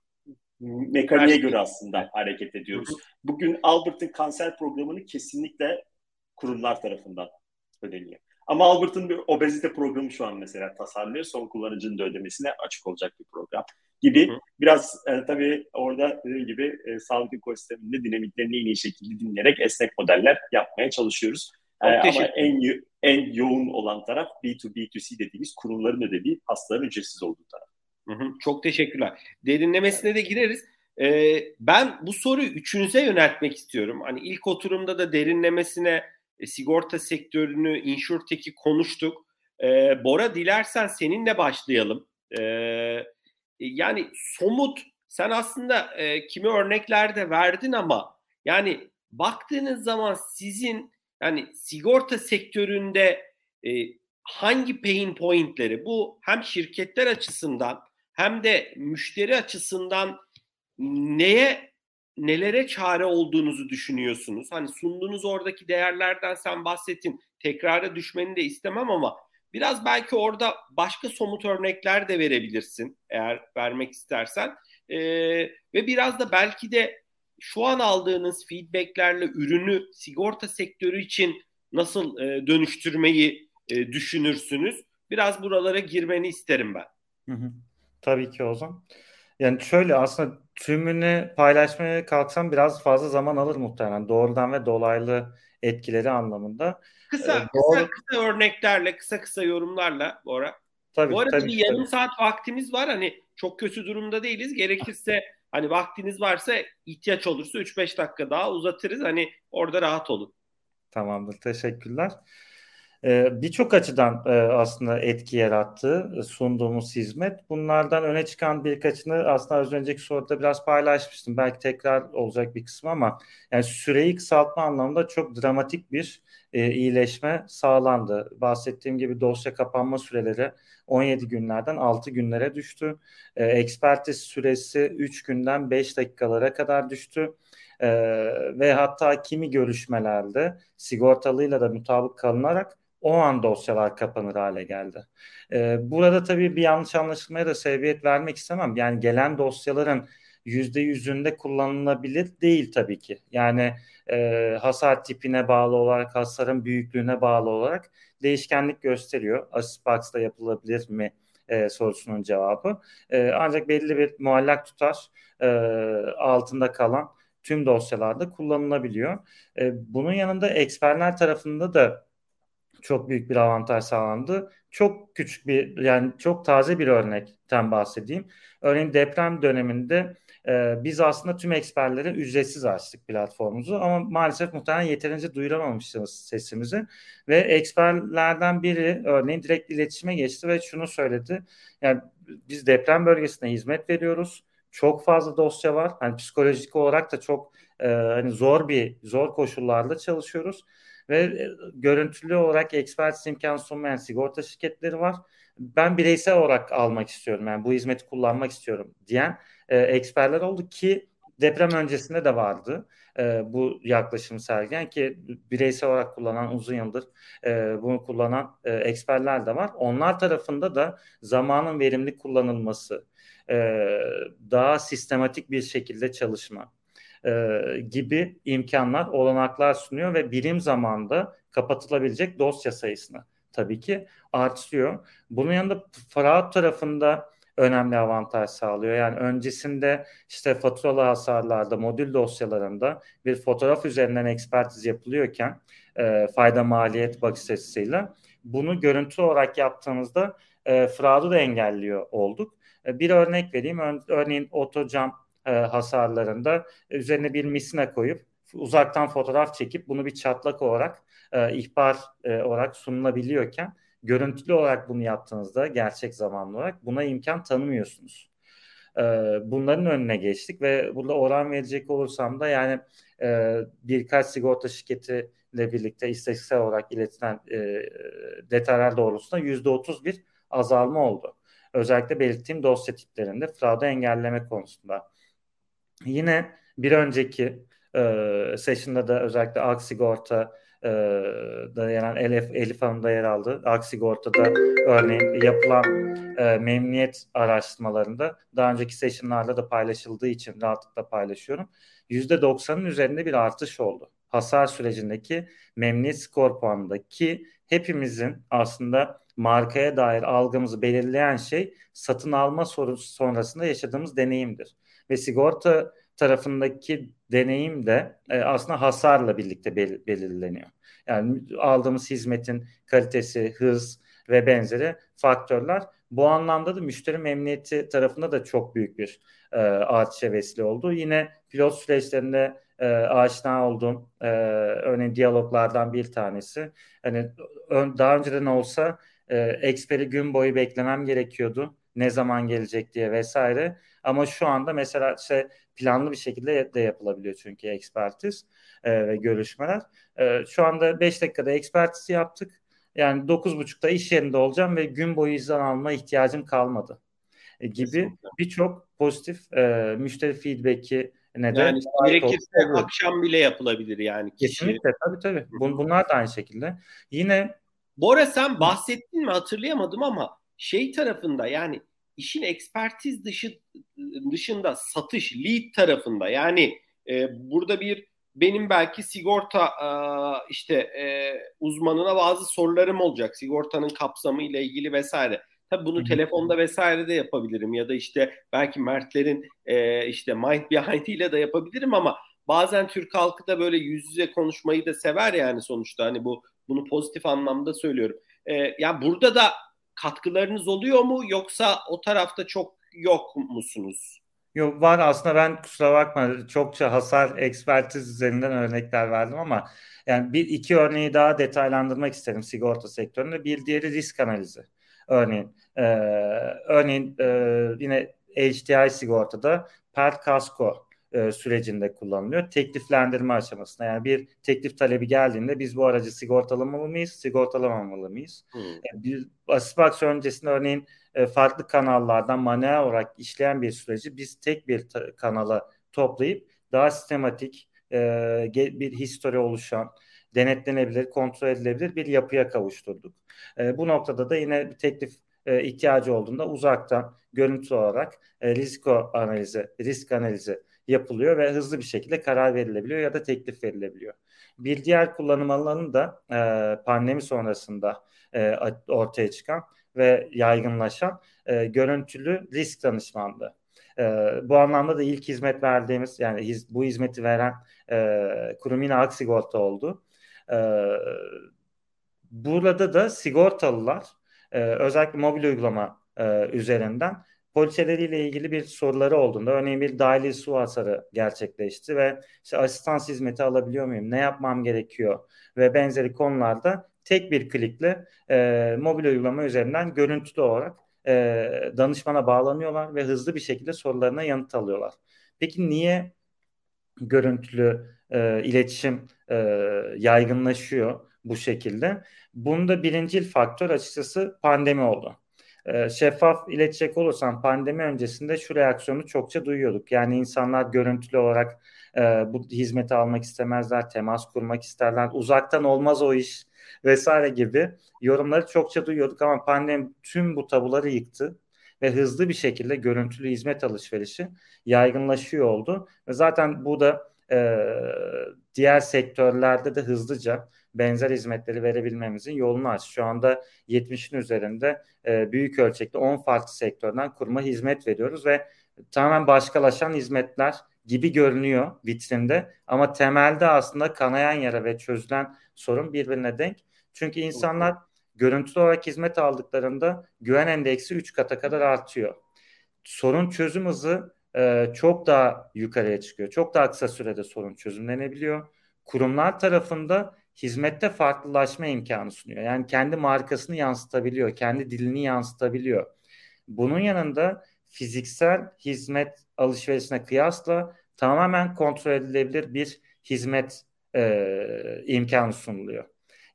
mekaniğe göre aslında hareket ediyoruz. Bugün Albert'ın kanser programını kesinlikle kurumlar tarafından ödeniyor. Ama Albert'ın bir obezite programı şu an mesela tasarlıyor. Son kullanıcının da ödemesine açık olacak bir program gibi. Hı. Biraz e, tabii orada dediğim gibi e, sağlık ekosisteminde dinamiklerini en iyi şekilde dinleyerek esnek modeller yapmaya çalışıyoruz. E, ama en en yoğun olan taraf B2B2C dediğimiz kurumların ödediği hastaların ücretsiz olduğu taraf. Hı hı, çok teşekkürler. Derinlemesine de gireriz. Ee, ben bu soruyu üçünüze yöneltmek istiyorum. Hani ilk oturumda da derinlemesine e, sigorta sektörünü, InsurTech'i konuştuk. E, Bora dilersen seninle başlayalım. E, yani somut, sen aslında e, kimi örnekler de verdin ama yani baktığınız zaman sizin yani sigorta sektöründe e, hangi pain pointleri bu hem şirketler açısından hem de müşteri açısından neye nelere çare olduğunuzu düşünüyorsunuz? Hani sunduğunuz oradaki değerlerden sen bahsettin. Tekrara düşmeni de istemem ama biraz belki orada başka somut örnekler de verebilirsin eğer vermek istersen. Ee, ve biraz da belki de şu an aldığınız feedbacklerle ürünü sigorta sektörü için nasıl e, dönüştürmeyi e, düşünürsünüz? Biraz buralara girmeni isterim ben. Hı hı. Tabii ki Ozan. Yani şöyle aslında tümünü paylaşmaya kalksam biraz fazla zaman alır muhtemelen. Doğrudan ve dolaylı etkileri anlamında. Kısa, ee, doğru... kısa, kısa örneklerle, kısa kısa yorumlarla Bora. Tabii, Bu arada tabii, bir yarım tabii. saat vaktimiz var. Hani çok kötü durumda değiliz. Gerekirse hani vaktiniz varsa ihtiyaç olursa 3-5 dakika daha uzatırız. Hani orada rahat olun. Tamamdır. Teşekkürler. Ee, birçok açıdan e, aslında etki yarattı e, sunduğumuz hizmet. Bunlardan öne çıkan birkaçını aslında az önceki soruda biraz paylaşmıştım. Belki tekrar olacak bir kısmı ama yani süreyi kısaltma anlamında çok dramatik bir e, iyileşme sağlandı. Bahsettiğim gibi dosya kapanma süreleri 17 günlerden 6 günlere düştü. Ekspertiz süresi 3 günden 5 dakikalara kadar düştü. Ee, ve hatta kimi görüşmelerde sigortalıyla da mutabık kalınarak o an dosyalar kapanır hale geldi. Ee, burada tabii bir yanlış anlaşılmaya da sebebiyet vermek istemem. Yani gelen dosyaların yüzde yüzünde kullanılabilir değil tabii ki. Yani e, hasar tipine bağlı olarak, hasarın büyüklüğüne bağlı olarak değişkenlik gösteriyor. Asisbox'da yapılabilir mi e, sorusunun cevabı. E, ancak belli bir muallak tutar e, altında kalan tüm dosyalarda kullanılabiliyor. E, bunun yanında eksperler tarafında da çok büyük bir avantaj sağlandı. Çok küçük bir yani çok taze bir örnekten bahsedeyim. Örneğin deprem döneminde e, biz aslında tüm eksperlere ücretsiz açtık platformumuzu ama maalesef muhtemelen yeterince duyuramamışız sesimizi ve eksperlerden biri örneğin direkt iletişime geçti ve şunu söyledi. Yani biz deprem bölgesine hizmet veriyoruz. Çok fazla dosya var. Hani psikolojik olarak da çok e, hani zor bir zor koşullarda çalışıyoruz ve e, görüntülü olarak ekspertiz imkanı sunmayan sigorta şirketleri var. Ben bireysel olarak almak istiyorum yani bu hizmeti kullanmak istiyorum diyen e, eksperler oldu ki deprem öncesinde de vardı e, bu yaklaşım sergilen ki bireysel olarak kullanan uzun yıldır e, bunu kullanan e, eksperler de var. Onlar tarafında da zamanın verimli kullanılması, e, daha sistematik bir şekilde çalışma, e, gibi imkanlar, olanaklar sunuyor ve birim zamanda kapatılabilecek dosya sayısını tabii ki artırıyor. Bunun yanında Fraud tarafında önemli avantaj sağlıyor. Yani öncesinde işte faturalı hasarlarda, modül dosyalarında bir fotoğraf üzerinden ekspertiz yapılıyorken e, fayda maliyet bakış açısıyla bunu görüntü olarak yaptığımızda e, fraud'u da engelliyor olduk. E, bir örnek vereyim. Örneğin otocam e, hasarlarında üzerine bir misina koyup uzaktan fotoğraf çekip bunu bir çatlak olarak e, ihbar e, olarak sunulabiliyorken görüntülü olarak bunu yaptığınızda gerçek zamanlı olarak buna imkan tanımıyorsunuz. E, bunların önüne geçtik ve burada oran verecek olursam da yani e, birkaç sigorta şirketiyle birlikte istatistiksel olarak iletilen e, detaylar doğrultusunda %30 bir azalma oldu. Özellikle belirttiğim dosya tiplerinde fraud'u engelleme konusunda. Yine bir önceki e, session'da da özellikle Ak Sigorta e, da yer alan Elif, Elif Hanım da yer aldı. Ak Sigorta'da örneğin yapılan e, memnuniyet araştırmalarında daha önceki session'larda da paylaşıldığı için rahatlıkla paylaşıyorum. %90'ın üzerinde bir artış oldu. Hasar sürecindeki memnuniyet skor puanındaki hepimizin aslında markaya dair algımızı belirleyen şey satın alma sonrasında yaşadığımız deneyimdir. Ve sigorta tarafındaki deneyim de e, aslında hasarla birlikte bel- belirleniyor. Yani aldığımız hizmetin kalitesi, hız ve benzeri faktörler bu anlamda da müşteri memnuniyeti tarafında da çok büyük bir e, artışa vesile oldu. Yine pilot süreçlerinde e, aşina olduğum e, örneğin diyaloglardan bir tanesi. Hani ön, daha önceden olsa e, eksperi gün boyu beklemem gerekiyordu. Ne zaman gelecek diye vesaire. Ama şu anda mesela işte planlı bir şekilde de yapılabiliyor çünkü ekspertiz e, ve görüşmeler. E, şu anda 5 dakikada ekspertiz yaptık. Yani 9.30'da iş yerinde olacağım ve gün boyu izin alma ihtiyacım kalmadı. E, gibi birçok pozitif e, müşteri feedback'i ne de yani gerekirse akşam bile yapılabilir yani. Kişi. Kesinlikle tabii tabii. Bun, bunlar da aynı şekilde. Yine Bora sen bahsettin mi hatırlayamadım ama şey tarafında yani işin ekspertiz dışı dışında satış lead tarafında yani e, burada bir benim belki sigorta e, işte e, uzmanına bazı sorularım olacak sigortanın kapsamı ile ilgili vesaire. Tabii bunu Hı-hı. telefonda vesaire de yapabilirim ya da işte belki Mertlerin e, işte Mind Behind ile de yapabilirim ama bazen Türk halkı da böyle yüz yüze konuşmayı da sever yani sonuçta hani bu bunu pozitif anlamda söylüyorum. E, yani burada da katkılarınız oluyor mu yoksa o tarafta çok yok musunuz? Yok var aslında ben kusura bakma çokça hasar ekspertiz üzerinden örnekler verdim ama yani bir iki örneği daha detaylandırmak isterim sigorta sektöründe. Bir diğeri risk analizi. Örneğin e, örneğin e, yine HDI sigortada per kasko e, sürecinde kullanılıyor. Tekliflendirme aşamasında yani bir teklif talebi geldiğinde biz bu aracı sigortalamalı mıyız, sigortalamamalı mıyız? Hmm. Yani bir Aspax öncesinde örneğin e, farklı kanallardan manuel olarak işleyen bir süreci biz tek bir kanala toplayıp daha sistematik e, bir histori oluşan, denetlenebilir, kontrol edilebilir bir yapıya kavuşturduk. E, bu noktada da yine bir teklif e, ihtiyacı olduğunda uzaktan görüntü olarak e, risk analizi, risk analizi yapılıyor ve hızlı bir şekilde karar verilebiliyor ya da teklif verilebiliyor. Bir diğer kullanım alanı da e, pandemi sonrasında e, ortaya çıkan ve yaygınlaşan e, görüntülü risk danışmanlığı. E, bu anlamda da ilk hizmet verdiğimiz yani hiz, bu hizmeti veren e, kurum yine Aksigorta oldu. E, burada da sigortalılar e, özellikle mobil uygulama e, üzerinden poliçeleriyle ilgili bir soruları olduğunda örneğin bir dahili su hasarı gerçekleşti ve işte asistans hizmeti alabiliyor muyum? Ne yapmam gerekiyor? Ve benzeri konularda tek bir klikle e, mobil uygulama üzerinden görüntülü olarak e, danışmana bağlanıyorlar ve hızlı bir şekilde sorularına yanıt alıyorlar. Peki niye görüntülü e, iletişim e, yaygınlaşıyor bu şekilde? Bunda birincil faktör açıkçası pandemi oldu. E, şeffaf iletecek olursam pandemi öncesinde şu reaksiyonu çokça duyuyorduk. Yani insanlar görüntülü olarak e, bu hizmeti almak istemezler, temas kurmak isterler. Uzaktan olmaz o iş vesaire gibi yorumları çokça duyuyorduk ama pandemi tüm bu tabuları yıktı ve hızlı bir şekilde görüntülü hizmet alışverişi yaygınlaşıyor oldu. Ve zaten bu da e, diğer sektörlerde de hızlıca benzer hizmetleri verebilmemizin yolunu aç. Şu anda 70'in üzerinde e, büyük ölçekte 10 farklı sektörden kurma hizmet veriyoruz ve tamamen başkalaşan hizmetler gibi görünüyor vitrinde ama temelde aslında kanayan yara ve çözülen sorun birbirine denk. Çünkü insanlar görüntülü olarak hizmet aldıklarında güven endeksi 3 kata kadar artıyor. Sorun çözüm hızı e, çok daha yukarıya çıkıyor. Çok daha kısa sürede sorun çözümlenebiliyor. Kurumlar tarafında hizmette farklılaşma imkanı sunuyor. Yani kendi markasını yansıtabiliyor, kendi dilini yansıtabiliyor. Bunun yanında fiziksel hizmet alışverişine kıyasla tamamen kontrol edilebilir bir hizmet e, imkanı sunuluyor.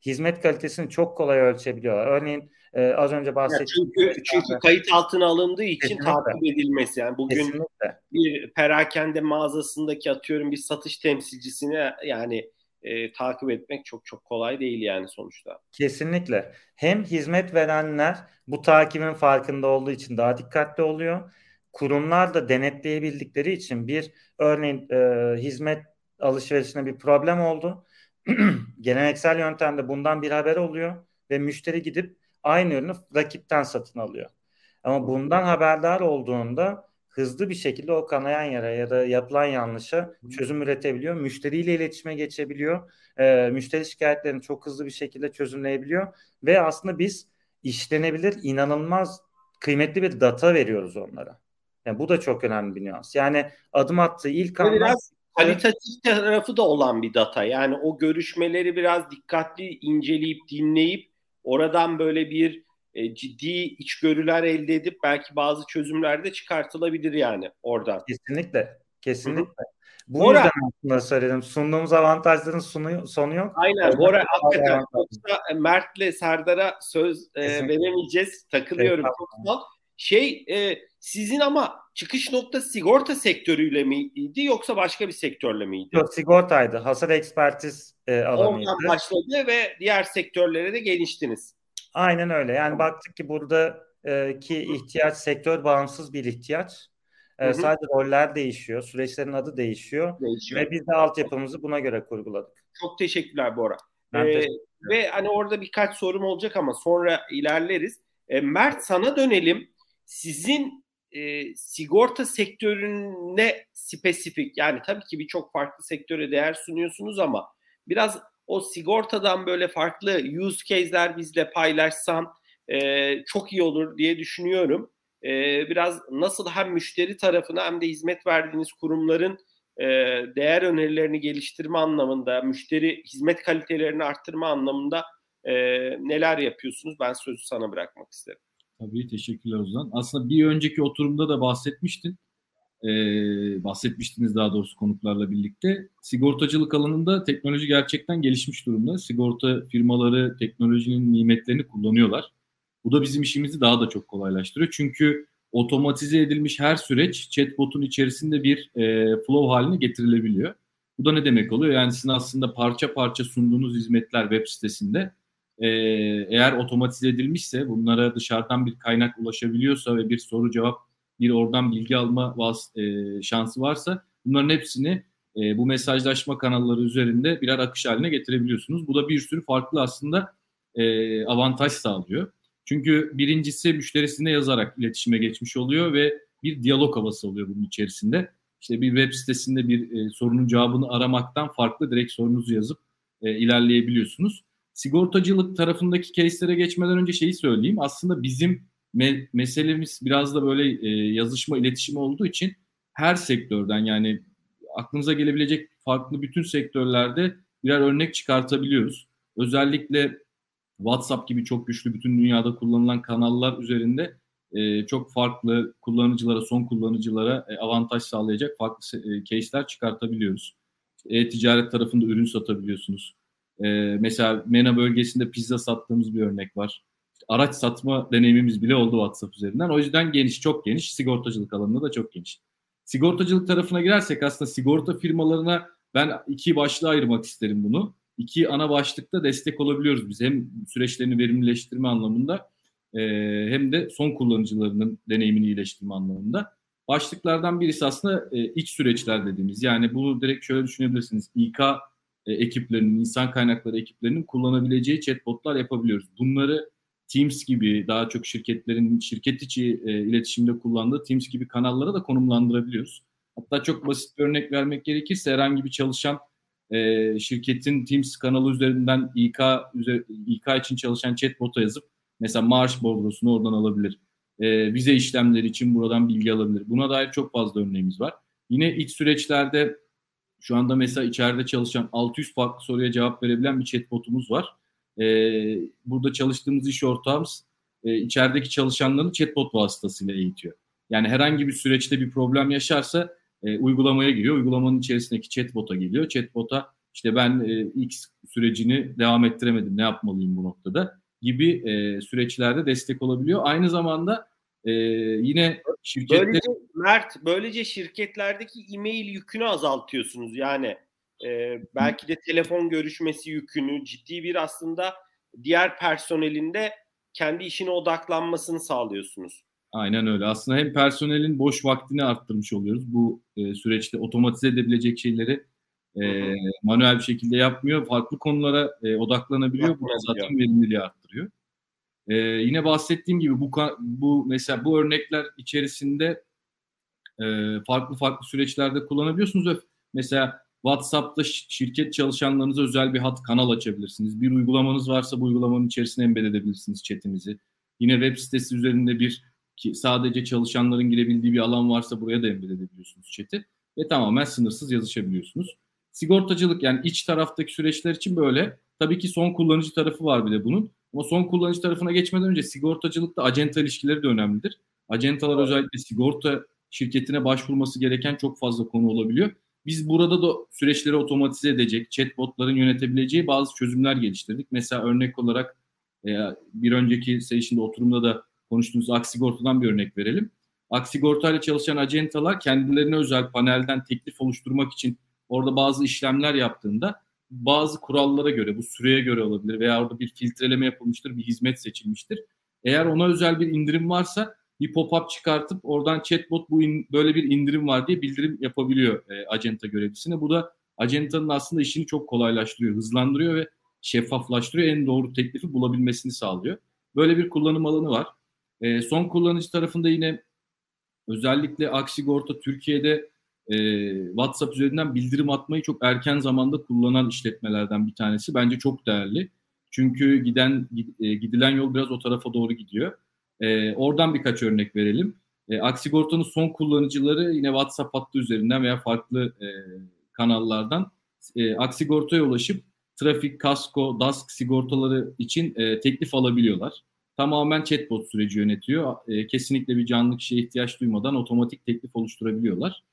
Hizmet kalitesini çok kolay ölçebiliyorlar. Örneğin e, az önce bahsettiğim çünkü, çünkü kayıt altına alındığı için Kesinlikle. takip edilmesi. Yani bugün Kesinlikle. bir perakende mağazasındaki atıyorum bir satış temsilcisine yani e, takip etmek çok çok kolay değil yani sonuçta. Kesinlikle. Hem hizmet verenler bu takibin farkında olduğu için daha dikkatli oluyor. Kurumlar da denetleyebildikleri için bir örneğin e, hizmet alışverişine bir problem oldu. Geleneksel yöntemde bundan bir haber oluyor ve müşteri gidip aynı ürünü rakipten satın alıyor. Ama bundan haberdar olduğunda hızlı bir şekilde o kanayan yara ya da yapılan yanlışa çözüm üretebiliyor. Müşteriyle iletişime geçebiliyor. E, müşteri şikayetlerini çok hızlı bir şekilde çözümleyebiliyor. Ve aslında biz işlenebilir, inanılmaz kıymetli bir data veriyoruz onlara. Yani bu da çok önemli bir nüans. Yani adım attığı ilk anda... Biraz kalitatif tarafı da olan bir data. Yani o görüşmeleri biraz dikkatli inceleyip dinleyip oradan böyle bir e, ciddi içgörüler elde edip belki bazı çözümler de çıkartılabilir yani oradan. Kesinlikle. Kesinlikle. Hı-hı. Bu Bora, yüzden aslında söyledim. Sunduğumuz avantajların sonu, sonu yok. Aynen. Bora hakikaten. Yoksa Mert'le Serdar'a söz e, veremeyeceğiz. Takılıyorum. Evet, şey e, sizin ama çıkış nokta sigorta sektörüyle miydi yoksa başka bir sektörle miydi? Yok sigortaydı. Hasar ekspertiz e, alanıydı. Ondan başladı ve diğer sektörlere de geliştiniz. Aynen öyle. Yani baktık ki burada ki ihtiyaç sektör bağımsız bir ihtiyaç. Hı hı. Sadece roller değişiyor, süreçlerin adı değişiyor, değişiyor. ve biz de altyapımızı buna göre kurguladık. Çok teşekkürler Bora. Ee, ve hani orada birkaç sorum olacak ama sonra ilerleriz. E, Mert sana dönelim. Sizin e, sigorta sektörüne spesifik yani tabii ki birçok farklı sektöre değer sunuyorsunuz ama biraz o sigortadan böyle farklı use case'ler bizle paylaşsan e, çok iyi olur diye düşünüyorum. e, biraz nasıl hem müşteri tarafına hem de hizmet verdiğiniz kurumların e, değer önerilerini geliştirme anlamında, müşteri hizmet kalitelerini arttırma anlamında e, neler yapıyorsunuz? Ben sözü sana bırakmak isterim. Tabii teşekkürler Ozan. Aslında bir önceki oturumda da bahsetmiştin. Ee, bahsetmiştiniz daha doğrusu konuklarla birlikte. Sigortacılık alanında teknoloji gerçekten gelişmiş durumda. Sigorta firmaları teknolojinin nimetlerini kullanıyorlar. Bu da bizim işimizi daha da çok kolaylaştırıyor. Çünkü otomatize edilmiş her süreç chatbot'un içerisinde bir e, flow haline getirilebiliyor. Bu da ne demek oluyor? Yani sizin aslında parça parça sunduğunuz hizmetler web sitesinde e, eğer otomatize edilmişse bunlara dışarıdan bir kaynak ulaşabiliyorsa ve bir soru cevap bir oradan bilgi alma vas, e, şansı varsa bunların hepsini e, bu mesajlaşma kanalları üzerinde birer akış haline getirebiliyorsunuz. Bu da bir sürü farklı aslında e, avantaj sağlıyor. Çünkü birincisi müşterisine yazarak iletişime geçmiş oluyor ve bir diyalog havası oluyor bunun içerisinde. İşte bir web sitesinde bir e, sorunun cevabını aramaktan farklı direkt sorunuzu yazıp e, ilerleyebiliyorsunuz. Sigortacılık tarafındaki case'lere geçmeden önce şeyi söyleyeyim. Aslında bizim me- meselemiz biraz da böyle e, yazışma, iletişim olduğu için her sektörden yani aklınıza gelebilecek farklı bütün sektörlerde birer örnek çıkartabiliyoruz. Özellikle WhatsApp gibi çok güçlü bütün dünyada kullanılan kanallar üzerinde e, çok farklı kullanıcılara, son kullanıcılara e, avantaj sağlayacak farklı e, case'ler çıkartabiliyoruz. E-ticaret tarafında ürün satabiliyorsunuz. E, mesela MENA bölgesinde pizza sattığımız bir örnek var. Araç satma deneyimimiz bile oldu WhatsApp üzerinden. O yüzden geniş, çok geniş. Sigortacılık alanında da çok geniş. Sigortacılık tarafına girersek aslında sigorta firmalarına ben iki başlığa ayırmak isterim bunu iki ana başlıkta destek olabiliyoruz biz. Hem süreçlerini verimlileştirme anlamında e, hem de son kullanıcılarının deneyimini iyileştirme anlamında. Başlıklardan birisi aslında e, iç süreçler dediğimiz. Yani bunu direkt şöyle düşünebilirsiniz. İK e, ekiplerinin, insan kaynakları ekiplerinin kullanabileceği chatbotlar yapabiliyoruz. Bunları Teams gibi daha çok şirketlerin şirket içi e, iletişimde kullandığı Teams gibi kanallara da konumlandırabiliyoruz. Hatta çok basit bir örnek vermek gerekirse herhangi bir çalışan e, şirketin Teams kanalı üzerinden İK, İK için çalışan chatbot'a yazıp mesela maaş bordrosunu oradan alabilir. E, vize işlemleri için buradan bilgi alabilir. Buna dair çok fazla örneğimiz var. Yine iç süreçlerde şu anda mesela içeride çalışan 600 farklı soruya cevap verebilen bir chatbotumuz var. E, burada çalıştığımız iş ortağımız e, içerideki çalışanlarını chatbot vasıtasıyla eğitiyor. Yani herhangi bir süreçte bir problem yaşarsa e, uygulamaya giriyor. Uygulamanın içerisindeki chatbot'a geliyor. Chatbot'a işte ben e, X sürecini devam ettiremedim ne yapmalıyım bu noktada gibi e, süreçlerde destek olabiliyor. Aynı zamanda e, yine şirketler... Böylece, Mert, böylece şirketlerdeki e-mail yükünü azaltıyorsunuz. Yani e, belki de telefon görüşmesi yükünü ciddi bir aslında diğer personelinde kendi işine odaklanmasını sağlıyorsunuz. Aynen öyle. Aslında hem personelin boş vaktini arttırmış oluyoruz. Bu e, süreçte otomatize edebilecek şeyleri e, manuel bir şekilde yapmıyor. Farklı konulara e, odaklanabiliyor. Bu da zaten verimliliği arttırıyor. E, yine bahsettiğim gibi bu bu mesela bu örnekler içerisinde e, farklı farklı süreçlerde kullanabiliyorsunuz mesela WhatsApp'ta şirket çalışanlarınıza özel bir hat kanal açabilirsiniz. Bir uygulamanız varsa bu uygulamanın içerisine embed edebilirsiniz chatinizi. Yine web sitesi üzerinde bir ki sadece çalışanların girebildiği bir alan varsa buraya da embed edebiliyorsunuz chat'i ve tamamen sınırsız yazışabiliyorsunuz. Sigortacılık yani iç taraftaki süreçler için böyle. Tabii ki son kullanıcı tarafı var bir de bunun. Ama son kullanıcı tarafına geçmeden önce sigortacılıkta acenta ilişkileri de önemlidir. Acentalar özellikle sigorta şirketine başvurması gereken çok fazla konu olabiliyor. Biz burada da süreçleri otomatize edecek, chatbotların yönetebileceği bazı çözümler geliştirdik. Mesela örnek olarak bir önceki session'da oturumda da konuştuğumuz Aksigorta'dan bir örnek verelim. Aksigorta ile çalışan acentalar kendilerine özel panelden teklif oluşturmak için orada bazı işlemler yaptığında bazı kurallara göre, bu süreye göre olabilir veya orada bir filtreleme yapılmıştır, bir hizmet seçilmiştir. Eğer ona özel bir indirim varsa bir pop-up çıkartıp oradan chatbot bu in, böyle bir indirim var diye bildirim yapabiliyor e, acenta görevlisine. Bu da acentanın aslında işini çok kolaylaştırıyor, hızlandırıyor ve şeffaflaştırıyor. En doğru teklifi bulabilmesini sağlıyor. Böyle bir kullanım alanı var. E, son kullanıcı tarafında yine özellikle Aksigorta Türkiye'de e, WhatsApp üzerinden bildirim atmayı çok erken zamanda kullanan işletmelerden bir tanesi. Bence çok değerli. Çünkü giden e, gidilen yol biraz o tarafa doğru gidiyor. E, oradan birkaç örnek verelim. E, Aksigorta'nın son kullanıcıları yine WhatsApp hattı üzerinden veya farklı e, kanallardan e, Aksigorta'ya ulaşıp trafik, kasko, DASK sigortaları için e, teklif alabiliyorlar. Tamamen chatbot süreci yönetiyor. E, kesinlikle bir canlı kişiye ihtiyaç duymadan otomatik teklif oluşturabiliyorlar.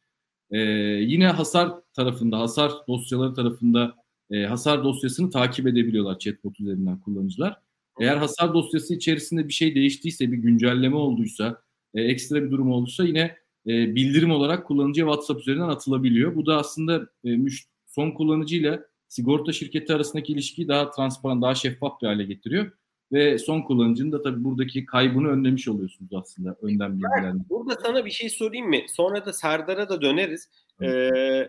E, yine hasar tarafında, hasar dosyaları tarafında e, hasar dosyasını takip edebiliyorlar chatbot üzerinden kullanıcılar. Eğer hasar dosyası içerisinde bir şey değiştiyse, bir güncelleme olduysa, e, ekstra bir durum olursa yine e, bildirim olarak kullanıcıya WhatsApp üzerinden atılabiliyor. Bu da aslında e, son kullanıcıyla sigorta şirketi arasındaki ilişkiyi daha transparan, daha şeffaf bir hale getiriyor. Ve son kullanıcının da tabii buradaki kaybını önlemiş oluyorsunuz aslında önden bilgilerle. Burada sana bir şey sorayım mı? Sonra da Serdar'a da döneriz. Ee,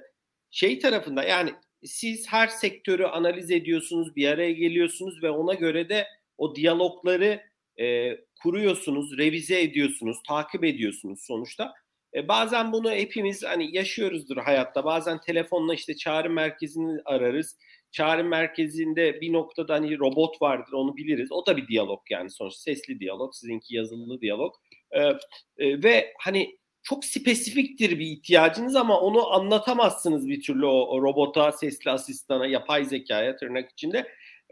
şey tarafında yani siz her sektörü analiz ediyorsunuz, bir araya geliyorsunuz ve ona göre de o diyalogları e, kuruyorsunuz, revize ediyorsunuz, takip ediyorsunuz sonuçta. E, bazen bunu hepimiz hani yaşıyoruzdur hayatta. Bazen telefonla işte çağrı merkezini ararız. Çağrı merkezinde bir noktada hani robot vardır onu biliriz. O da bir diyalog yani sonuçta sesli diyalog, sizinki yazılı diyalog. E, e, ve hani çok spesifiktir bir ihtiyacınız ama onu anlatamazsınız bir türlü o, o robota, sesli asistana, yapay zekaya tırnak içinde.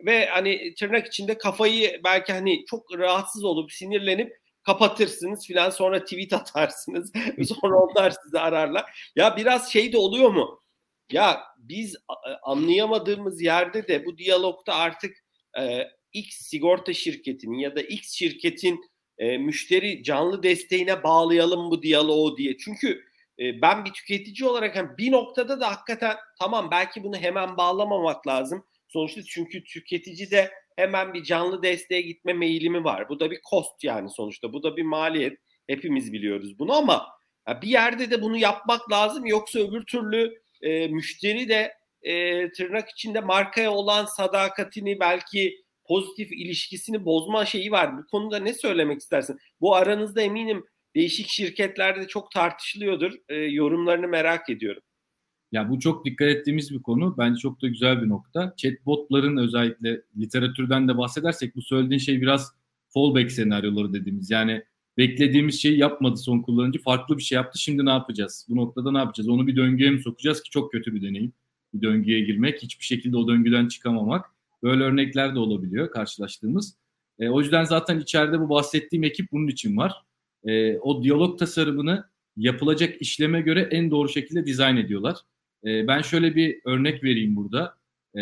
Ve hani tırnak içinde kafayı belki hani çok rahatsız olup sinirlenip kapatırsınız filan sonra tweet atarsınız. sonra onlar sizi ararlar. Ya biraz şey de oluyor mu? Ya biz anlayamadığımız yerde de bu diyalogta artık e, X sigorta şirketinin ya da X şirketin e, müşteri canlı desteğine bağlayalım bu diyaloğu diye. Çünkü e, ben bir tüketici olarak yani bir noktada da hakikaten tamam belki bunu hemen bağlamamak lazım. Sonuçta çünkü tüketici de hemen bir canlı desteğe gitme meyilimi var. Bu da bir cost yani sonuçta. Bu da bir maliyet. Hepimiz biliyoruz bunu ama bir yerde de bunu yapmak lazım. Yoksa öbür türlü e, müşteri de e, tırnak içinde markaya olan sadakatini belki pozitif ilişkisini bozma şeyi var. Bu konuda ne söylemek istersin? Bu aranızda eminim değişik şirketlerde çok tartışılıyordur. E, yorumlarını merak ediyorum. Ya bu çok dikkat ettiğimiz bir konu. Bence çok da güzel bir nokta. Chatbotların özellikle literatürden de bahsedersek bu söylediğin şey biraz fallback senaryoları dediğimiz. Yani beklediğimiz şeyi yapmadı son kullanıcı. Farklı bir şey yaptı. Şimdi ne yapacağız? Bu noktada ne yapacağız? Onu bir döngüye mi sokacağız ki çok kötü bir deneyim. Bir döngüye girmek, hiçbir şekilde o döngüden çıkamamak. Böyle örnekler de olabiliyor karşılaştığımız. E, o yüzden zaten içeride bu bahsettiğim ekip bunun için var. E, o diyalog tasarımını yapılacak işleme göre en doğru şekilde dizayn ediyorlar. E, ben şöyle bir örnek vereyim burada. E,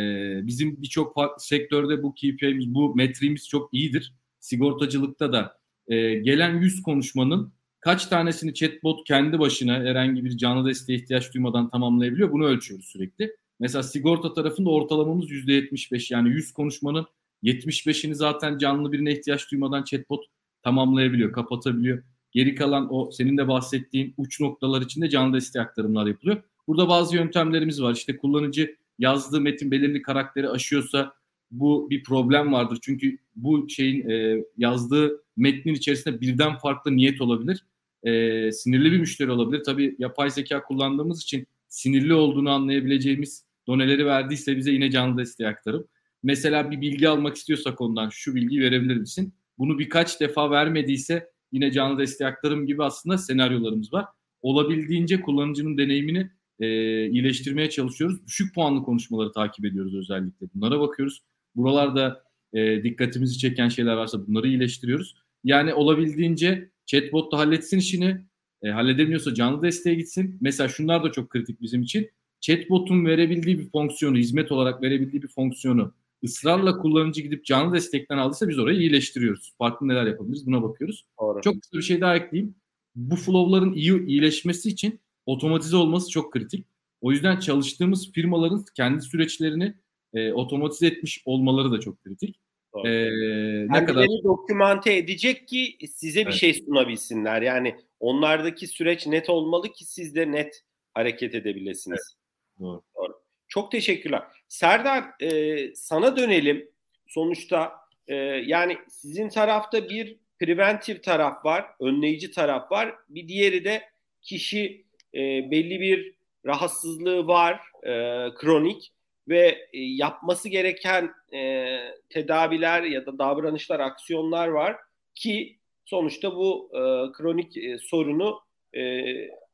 bizim birçok sektörde bu KPI'miz, bu metriğimiz çok iyidir. Sigortacılıkta da e, gelen 100 konuşmanın kaç tanesini chatbot kendi başına herhangi bir canlı desteğe ihtiyaç duymadan tamamlayabiliyor bunu ölçüyoruz sürekli. Mesela sigorta tarafında ortalamamız %75 yani 100 konuşmanın 75'ini zaten canlı birine ihtiyaç duymadan chatbot tamamlayabiliyor, kapatabiliyor. Geri kalan o senin de bahsettiğin uç noktalar içinde canlı destek aktarımlar yapılıyor. Burada bazı yöntemlerimiz var. İşte kullanıcı yazdığı metin belirli karakteri aşıyorsa bu bir problem vardır. Çünkü bu şeyin e, yazdığı metnin içerisinde birden farklı niyet olabilir. E, sinirli bir müşteri olabilir. Tabii yapay zeka kullandığımız için sinirli olduğunu anlayabileceğimiz doneleri verdiyse bize yine canlı desteği aktarıp mesela bir bilgi almak istiyorsak ondan şu bilgiyi verebilir misin? Bunu birkaç defa vermediyse yine canlı desteği aktarım gibi aslında senaryolarımız var. Olabildiğince kullanıcının deneyimini e, iyileştirmeye çalışıyoruz. Düşük puanlı konuşmaları takip ediyoruz özellikle. Bunlara bakıyoruz. Buralarda e, dikkatimizi çeken şeyler varsa bunları iyileştiriyoruz. Yani olabildiğince chatbot da halletsin işini. E, halledemiyorsa canlı desteğe gitsin. Mesela şunlar da çok kritik bizim için. Chatbot'un verebildiği bir fonksiyonu, hizmet olarak verebildiği bir fonksiyonu ısrarla kullanıcı gidip canlı destekten aldıysa biz orayı iyileştiriyoruz. Farklı neler yapabiliriz buna bakıyoruz. Doğru. Çok kısa bir şey daha ekleyeyim. Bu flow'ların iyi iyileşmesi için otomatize olması çok kritik. O yüzden çalıştığımız firmaların kendi süreçlerini e, otomatize etmiş olmaları da çok kritik. Doğru. Ee, ne kadar dokümante edecek ki size bir evet. şey sunabilsinler. Yani onlardaki süreç net olmalı ki siz de net hareket edebilirsiniz. Evet. Doğru. Doğru. Çok teşekkürler. Serdar e, sana dönelim. Sonuçta e, yani sizin tarafta bir preventif taraf var, önleyici taraf var. Bir diğeri de kişi e, belli bir rahatsızlığı var, e, kronik ve e, yapması gereken e, tedaviler ya da davranışlar, aksiyonlar var ki sonuçta bu e, kronik e, sorunu e,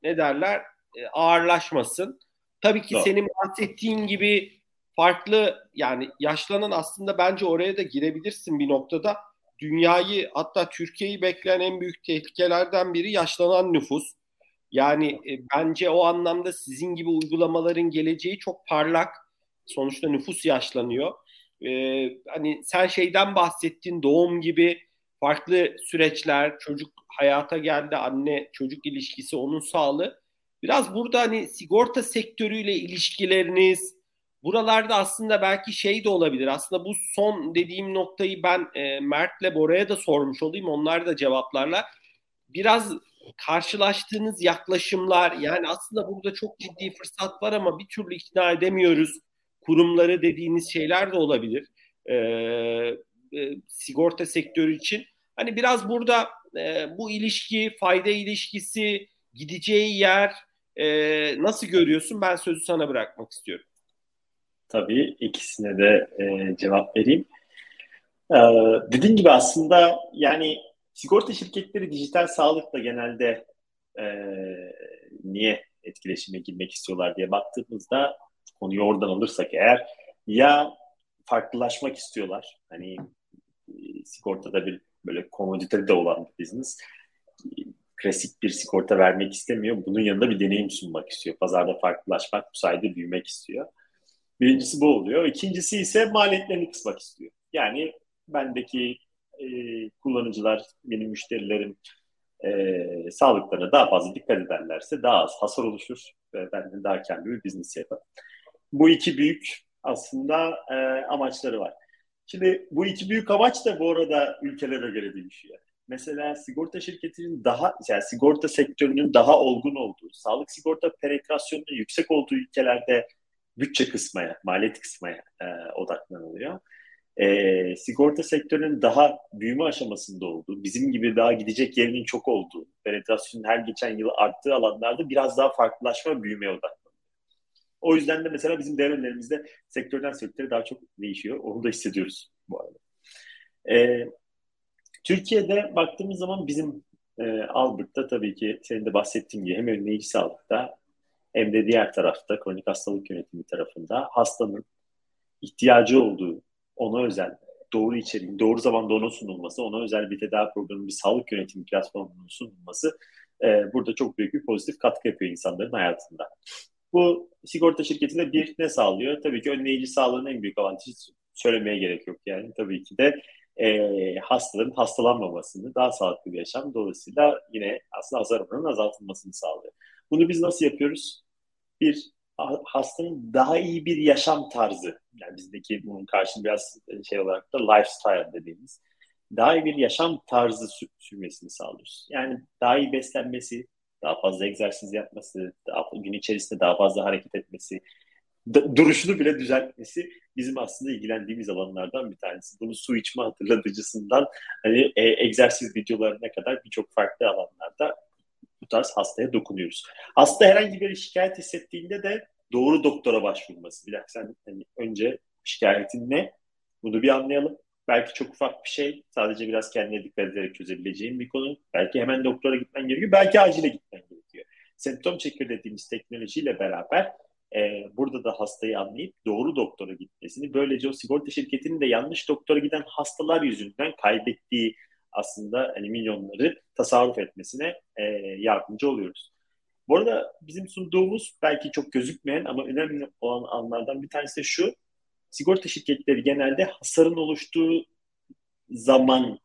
ne derler e, ağırlaşmasın. Tabii ki Doğru. senin bahsettiğin gibi farklı yani yaşlanan aslında bence oraya da girebilirsin bir noktada. Dünyayı hatta Türkiye'yi bekleyen en büyük tehlikelerden biri yaşlanan nüfus. Yani e, bence o anlamda sizin gibi uygulamaların geleceği çok parlak. Sonuçta nüfus yaşlanıyor. E, hani sen şeyden bahsettin doğum gibi farklı süreçler, çocuk hayata geldi, anne çocuk ilişkisi, onun sağlığı. Biraz burada hani sigorta sektörüyle ilişkileriniz, buralarda aslında belki şey de olabilir. Aslında bu son dediğim noktayı ben e, Mert'le Bora'ya da sormuş olayım. Onlar da cevaplarlar. Biraz karşılaştığınız yaklaşımlar yani aslında burada çok ciddi fırsat var ama bir türlü ikna edemiyoruz. Kurumları dediğiniz şeyler de olabilir. Ee, e, sigorta sektörü için. Hani biraz burada e, bu ilişki, fayda ilişkisi, gideceği yer e, nasıl görüyorsun? Ben sözü sana bırakmak istiyorum. Tabii ikisine de e, cevap vereyim. Ee, dediğim gibi aslında yani sigorta şirketleri dijital sağlıkla genelde e, niye etkileşime girmek istiyorlar diye baktığımızda konuyu oradan alırsak eğer ya farklılaşmak istiyorlar. Hani e, sigortada bir böyle komodite de olan bir business klasik bir sigorta vermek istemiyor. Bunun yanında bir deneyim sunmak istiyor. Pazarda farklılaşmak, bu sayede büyümek istiyor. Birincisi bu oluyor. İkincisi ise maliyetlerini kısmak istiyor. Yani bendeki e, kullanıcılar, benim müşterilerim e, sağlıklarına daha fazla dikkat ederlerse daha az hasar oluşur ve ben de daha kendi bir business yaparım. Bu iki büyük aslında e, amaçları var. Şimdi bu iki büyük amaç da bu arada ülkelere göre değişiyor. Mesela sigorta şirketinin daha, yani sigorta sektörünün daha olgun olduğu, sağlık sigorta penetrasyonunun yüksek olduğu ülkelerde bütçe kısmaya, maliyet kısmaya e, odaklanılıyor. E, sigorta sektörünün daha büyüme aşamasında olduğu, bizim gibi daha gidecek yerinin çok olduğu, penetrasyonun her geçen yıl arttığı alanlarda biraz daha farklılaşma, büyümeye odaklanıyor. O yüzden de mesela bizim değerlerimizde sektörden sektöre daha çok değişiyor. Onu da hissediyoruz bu arada. Ee, Türkiye'de baktığımız zaman bizim e, Albert'ta tabii ki senin de bahsettiğin gibi hem önleyici sağlıkta hem de diğer tarafta kronik hastalık yönetimi tarafında hastanın ihtiyacı olduğu ona özel doğru içeriğin doğru zamanda ona sunulması, ona özel bir tedavi programı, bir sağlık yönetimi platformunun sunulması e, burada çok büyük bir pozitif katkı yapıyor insanların hayatında. Bu sigorta şirketine bir ne sağlıyor? Tabii ki önleyici sağlığın en büyük avantajı söylemeye gerek yok. Yani tabii ki de e, hastaların hastalanmamasını, daha sağlıklı bir yaşam dolayısıyla yine aslında hasar oranının azaltılmasını sağlıyor. Bunu biz nasıl yapıyoruz? Bir, hastanın daha iyi bir yaşam tarzı, yani bizdeki bunun karşılığı biraz şey olarak da lifestyle dediğimiz, daha iyi bir yaşam tarzı sürmesini sağlıyoruz. Yani daha iyi beslenmesi, daha fazla egzersiz yapması, daha, gün içerisinde daha fazla hareket etmesi, duruşunu bile düzeltmesi bizim aslında ilgilendiğimiz alanlardan bir tanesi. Bunu su içme hatırlatıcısından hani e, egzersiz videolarına kadar birçok farklı alanlarda bu tarz hastaya dokunuyoruz. Hasta herhangi bir şikayet hissettiğinde de doğru doktora başvurması. Dakika sen hani önce şikayetin ne? Bunu bir anlayalım. Belki çok ufak bir şey. Sadece biraz kendine dikkat ederek çözebileceğin bir konu. Belki hemen doktora gitmen gerekiyor. Belki acile gitmen gerekiyor. Semptom çekiyor dediğimiz teknolojiyle beraber e, burada da hastayı anlayıp doğru doktora gitmesini, böylece o sigorta şirketinin de yanlış doktora giden hastalar yüzünden kaybettiği aslında hani milyonları tasarruf etmesine e, yardımcı oluyoruz. Bu arada bizim sunduğumuz belki çok gözükmeyen ama önemli olan anlardan bir tanesi de şu. Sigorta şirketleri genelde hasarın oluştuğu zaman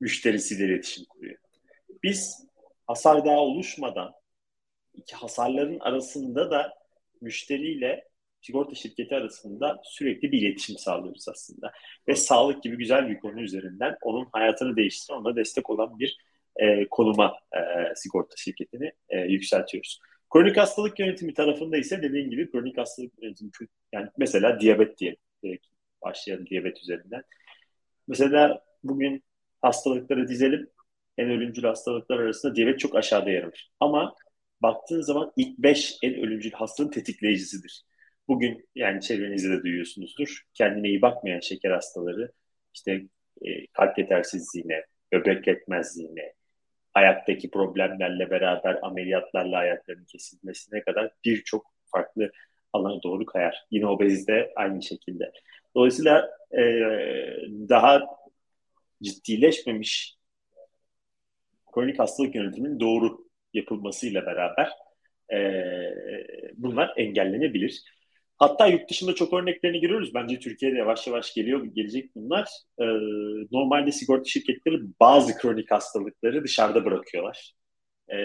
müşterisiyle iletişim kuruyor. Biz hasar daha oluşmadan iki hasarların arasında da müşteriyle sigorta şirketi arasında sürekli bir iletişim sağlıyoruz aslında. Ve sağlık gibi güzel bir konu üzerinden onun hayatını değiştiren, ona destek olan bir e, konuma e, sigorta şirketini e, yükseltiyoruz. Kronik hastalık yönetimi tarafında ise dediğim gibi kronik hastalık yönetimi yani mesela diyabet diye başlayalım diyabet üzerinden. Mesela bugün hastalıkları dizelim. En ölümcül hastalıklar arasında diyabet çok aşağıda yer alır. Ama baktığın zaman ilk 5 en ölümcül hastalığın tetikleyicisidir. Bugün yani çevrenizde de duyuyorsunuzdur. Kendine iyi bakmayan şeker hastaları, işte e, kalp yetersizliğine, böbrek yetmezliğine, hayattaki problemlerle beraber ameliyatlarla hayatlarının kesilmesine kadar birçok farklı alana doğru kayar. Yine obezite aynı şekilde. Dolayısıyla e, daha ciddileşmemiş kronik hastalık yönetiminin doğru yapılmasıyla beraber e, bunlar engellenebilir. Hatta yurt dışında çok örneklerini görüyoruz. Bence Türkiye'de yavaş yavaş geliyor, gelecek bunlar. Ee, normalde sigorta şirketleri bazı kronik hastalıkları dışarıda bırakıyorlar. Ee,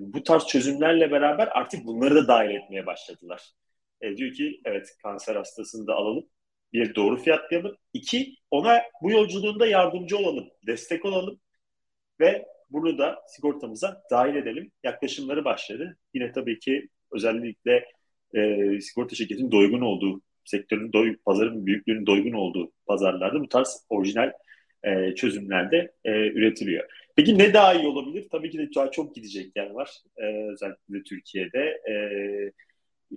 bu tarz çözümlerle beraber artık bunları da dahil etmeye başladılar. Ee, diyor ki evet kanser hastasını da alalım. Bir doğru fiyatlayalım. İki ona bu yolculuğunda yardımcı olalım, destek olalım ve bunu da sigortamıza dahil edelim. Yaklaşımları başladı. Yine tabii ki özellikle e, sigorta şirketinin doygun olduğu, sektörün doy, pazarın büyüklüğünün doygun olduğu pazarlarda bu tarz orijinal e, çözümlerde e, üretiliyor. Peki ne daha iyi olabilir? Tabii ki de daha çok gidecek yer var. E, özellikle Türkiye'de. E,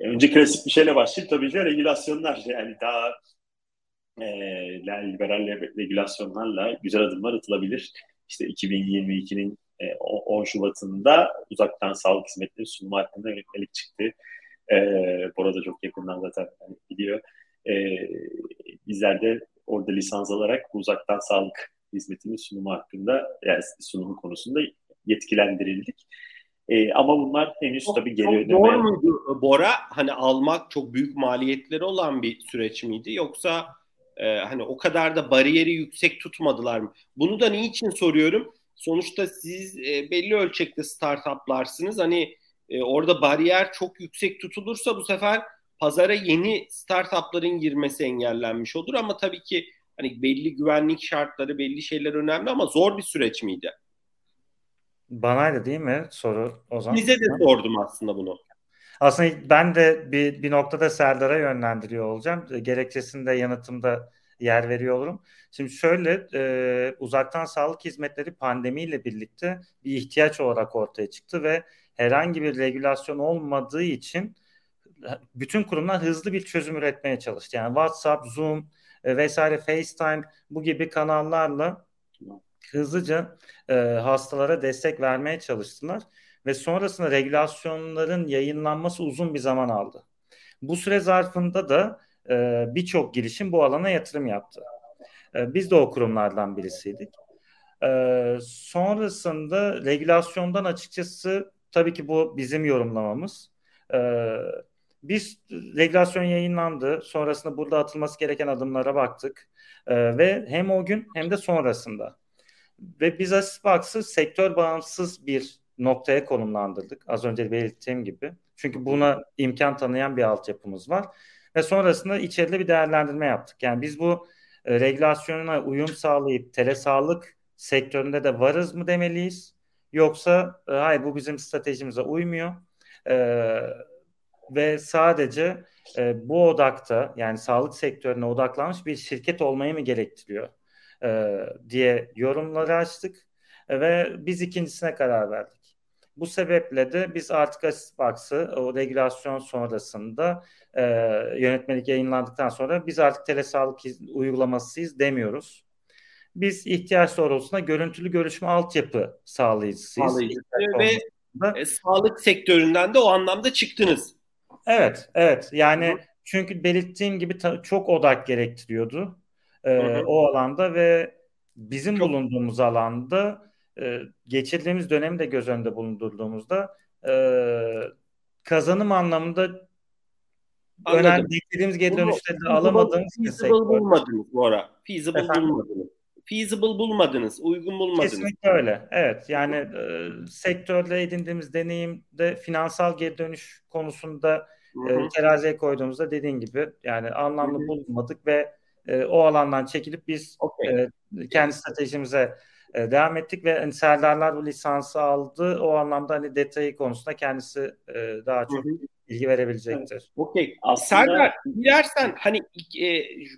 önce klasik bir şeyle başlayıp tabii ki de regülasyonlar. Yani daha e, liberal regülasyonlarla güzel adımlar atılabilir. İşte 2022'nin 10 Şubat'ında uzaktan sağlık hizmetleri sunma hakkında yönetmelik çıktı. E, Bora da çok yakından zaten hani biliyor. E, bizler de orada lisans alarak uzaktan sağlık hizmetinin sunumu hakkında yani sunumu konusunda yetkilendirildik. E, ama bunlar henüz çok, tabii geri ödeme. Doğru muydu Bora? Hani almak çok büyük maliyetleri olan bir süreç miydi? Yoksa e, hani o kadar da bariyeri yüksek tutmadılar mı? Bunu da niçin soruyorum? Sonuçta siz e, belli ölçekte startuplarsınız. Hani e, orada bariyer çok yüksek tutulursa bu sefer pazara yeni startupların girmesi engellenmiş olur ama tabii ki hani belli güvenlik şartları, belli şeyler önemli ama zor bir süreç miydi? Banaydı değil mi soru o zaman? Bize de sordum aslında bunu. Aslında ben de bir, bir noktada Serdar'a yönlendiriyor olacağım. Gerekçesinde yanıtımda yer veriyor olurum. Şimdi şöyle e, uzaktan sağlık hizmetleri pandemiyle birlikte bir ihtiyaç olarak ortaya çıktı ve herhangi bir regülasyon olmadığı için bütün kurumlar hızlı bir çözüm üretmeye çalıştı. Yani WhatsApp, Zoom e, vesaire FaceTime bu gibi kanallarla hızlıca e, hastalara destek vermeye çalıştılar ve sonrasında regülasyonların yayınlanması uzun bir zaman aldı. Bu süre zarfında da e, birçok girişim bu alana yatırım yaptı. E, biz de o kurumlardan birisiydik. E, sonrasında regülasyondan açıkçası Tabii ki bu bizim yorumlamamız. Ee, biz regülasyon yayınlandı. Sonrasında burada atılması gereken adımlara baktık. Ee, ve hem o gün hem de sonrasında. Ve biz Asisbox'ı sektör bağımsız bir noktaya konumlandırdık. Az önce belirttiğim gibi. Çünkü buna imkan tanıyan bir altyapımız var. Ve sonrasında içeride bir değerlendirme yaptık. Yani biz bu e, regülasyonuna uyum sağlayıp telesağlık sektöründe de varız mı demeliyiz? Yoksa e, hayır bu bizim stratejimize uymuyor. E, ve sadece e, bu odakta yani sağlık sektörüne odaklanmış bir şirket olmayı mı gerektiriyor e, diye yorumları açtık e, ve biz ikincisine karar verdik. Bu sebeple de biz artık Asisbox'ı o regülasyon sonrasında e, yönetmelik yayınlandıktan sonra biz artık telesağlık uygulamasıyız demiyoruz. Biz ihtiyaç doğrultusunda görüntülü görüşme altyapı sağlayıcısıyız. Sağlayıcı. Ve e, sağlık sektöründen de o anlamda çıktınız. Evet, evet. Yani Hı. çünkü belirttiğim gibi ta- çok odak gerektiriyordu e, o alanda ve bizim çok... bulunduğumuz alanda e, geçirdiğimiz dönemi de göz önünde bulundurduğumuzda e, kazanım anlamında Anladım. önemli beklediğimiz geri dönüşleri de alamadığımız bir sektör. Feasible bulmadınız bu ara. Feasible Efendim? bulmadınız feasible bulmadınız, uygun bulmadınız. Kesinlikle öyle. Evet. Yani e, sektörle edindiğimiz deneyimde finansal geri dönüş konusunda e, teraziye koyduğumuzda dediğin gibi yani anlamlı Hı-hı. bulmadık ve e, o alandan çekilip biz okay. e, kendi stratejimize e, devam ettik ve hani Serdarlar bu lisansı aldı. O anlamda hani detayı konusunda kendisi e, daha çok Hı-hı bilgi verebilecektir. Evet. Okey. Serdar dilersen hani e,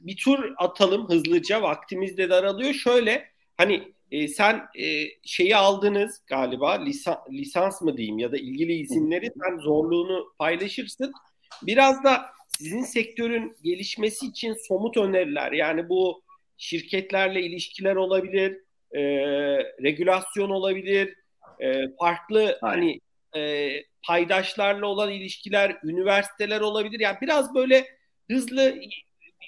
bir tur atalım hızlıca vaktimiz de daralıyor. Şöyle hani e, sen e, şeyi aldınız galiba lisan, lisans mı diyeyim ya da ilgili izinleri sen zorluğunu paylaşırsın. Biraz da sizin sektörün gelişmesi için somut öneriler yani bu şirketlerle ilişkiler olabilir, e, regülasyon olabilir, e, farklı Aynen. hani e, paydaşlarla olan ilişkiler, üniversiteler olabilir. Yani biraz böyle hızlı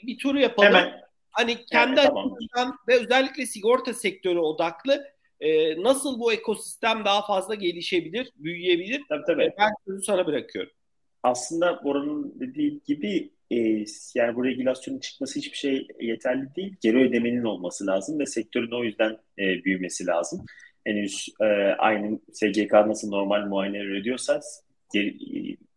bir turu yapalım. Hemen. Hani kendi evet, açımdan ve özellikle sigorta sektörü odaklı e, nasıl bu ekosistem daha fazla gelişebilir, büyüyebilir? Tabii tabii. E, ben sözü sana bırakıyorum. Aslında Bora'nın dediği gibi e, yani bu regülasyonun çıkması hiçbir şey yeterli değil. Geri ödemenin olması lazım ve sektörün o yüzden e, büyümesi lazım. Henüz e, aynı SGK nasıl normal muayene ödüyorsa geri,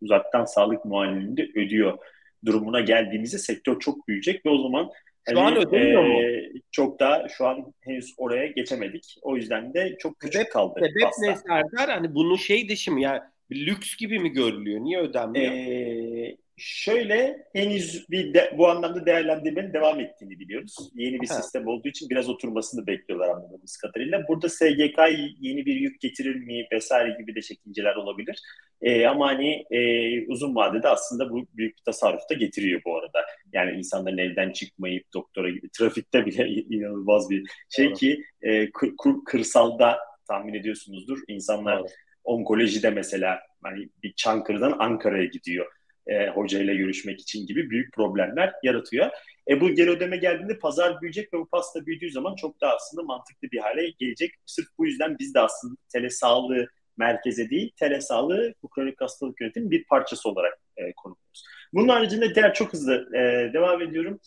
uzaktan sağlık muayenelerini de ödüyor durumuna geldiğimizde sektör çok büyüyecek ve o zaman şu hani, an ödemiyor e, mu? Çok da şu an henüz oraya geçemedik. O yüzden de çok küçük sebep, kaldı. Sebep ne Serdar? Hani bunun şey dışı mı? Yani lüks gibi mi görülüyor? Niye ödenmiyor? Ee, Şöyle henüz bir de, bu anlamda değerlendirmenin devam ettiğini biliyoruz. Yeni bir ha. sistem olduğu için biraz oturmasını bekliyorlar anladığımız kadarıyla. Burada SGK yeni bir yük getirir mi vesaire gibi de çekinceler olabilir. E, ama hani e, uzun vadede aslında bu büyük bir tasarruf da getiriyor bu arada. Yani insanların evden çıkmayıp doktora gibi trafikte bile inanılmaz bir şey Doğru. ki e, kır, kırsalda tahmin ediyorsunuzdur. İnsanlar Doğru. Onkolojide mesela hani bir Çankırı'dan Ankara'ya gidiyor e, hocayla görüşmek için gibi büyük problemler yaratıyor. E, bu geri ödeme geldiğinde pazar büyüyecek ve bu pasta büyüdüğü zaman çok daha aslında mantıklı bir hale gelecek. Sırf bu yüzden biz de aslında telesağlığı merkeze değil, telesağlığı bu kronik hastalık yönetimin bir parçası olarak e, konumluyoruz. Bunun haricinde diğer çok hızlı e, devam ediyorum.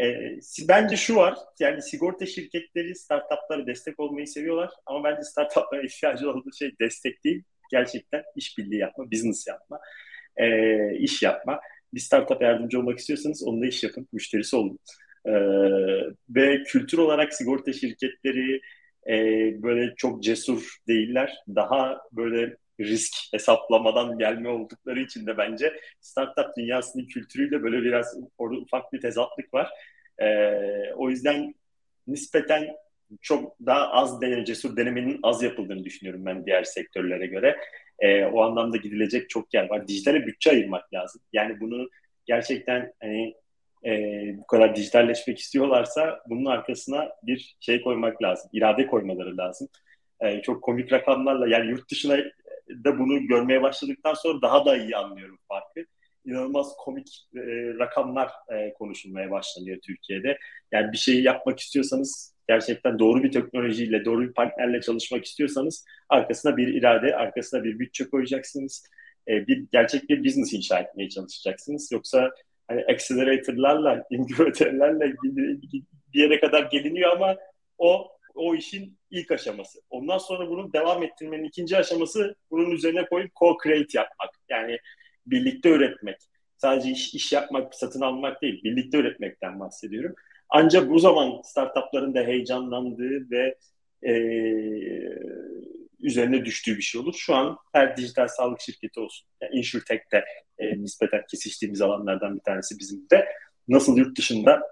E, bence şu var, yani sigorta şirketleri startuplara destek olmayı seviyorlar ama bence startuplara ihtiyacı olduğu şey destek değil, gerçekten işbirliği yapma, business yapma e, iş yapma. Bir startup yardımcı olmak istiyorsanız onunla iş yapın, müşterisi olun. E, ve kültür olarak sigorta şirketleri e, böyle çok cesur değiller. Daha böyle risk hesaplamadan gelme oldukları için de bence startup dünyasının kültürüyle böyle biraz orada ufak bir tezatlık var. E, o yüzden nispeten çok daha az deneme, cesur denemenin az yapıldığını düşünüyorum ben diğer sektörlere göre. E, o anlamda gidilecek çok yer var. Dijitale bütçe ayırmak lazım. Yani bunu gerçekten hani e, bu kadar dijitalleşmek istiyorlarsa bunun arkasına bir şey koymak lazım. İrade koymaları lazım. E, çok komik rakamlarla yani yurt dışına da bunu görmeye başladıktan sonra daha da iyi anlıyorum farkı. İnanılmaz komik e, rakamlar e, konuşulmaya başlanıyor Türkiye'de. Yani bir şeyi yapmak istiyorsanız gerçekten doğru bir teknolojiyle, doğru bir partnerle çalışmak istiyorsanız arkasına bir irade, arkasına bir bütçe koyacaksınız. E, bir gerçek bir business inşa etmeye çalışacaksınız. Yoksa hani accelerator'larla, inkübatörlerle bir yere kadar geliniyor ama o o işin ilk aşaması. Ondan sonra bunu devam ettirmenin ikinci aşaması bunun üzerine koyup co-create yapmak. Yani birlikte üretmek. Sadece iş, iş yapmak, satın almak değil, birlikte üretmekten bahsediyorum. Ancak bu zaman startupların da heyecanlandığı ve e, üzerine düştüğü bir şey olur. Şu an her dijital sağlık şirketi olsun. Yani InsurTech'te e, nispeten kesiştiğimiz alanlardan bir tanesi bizim de. Nasıl yurt dışında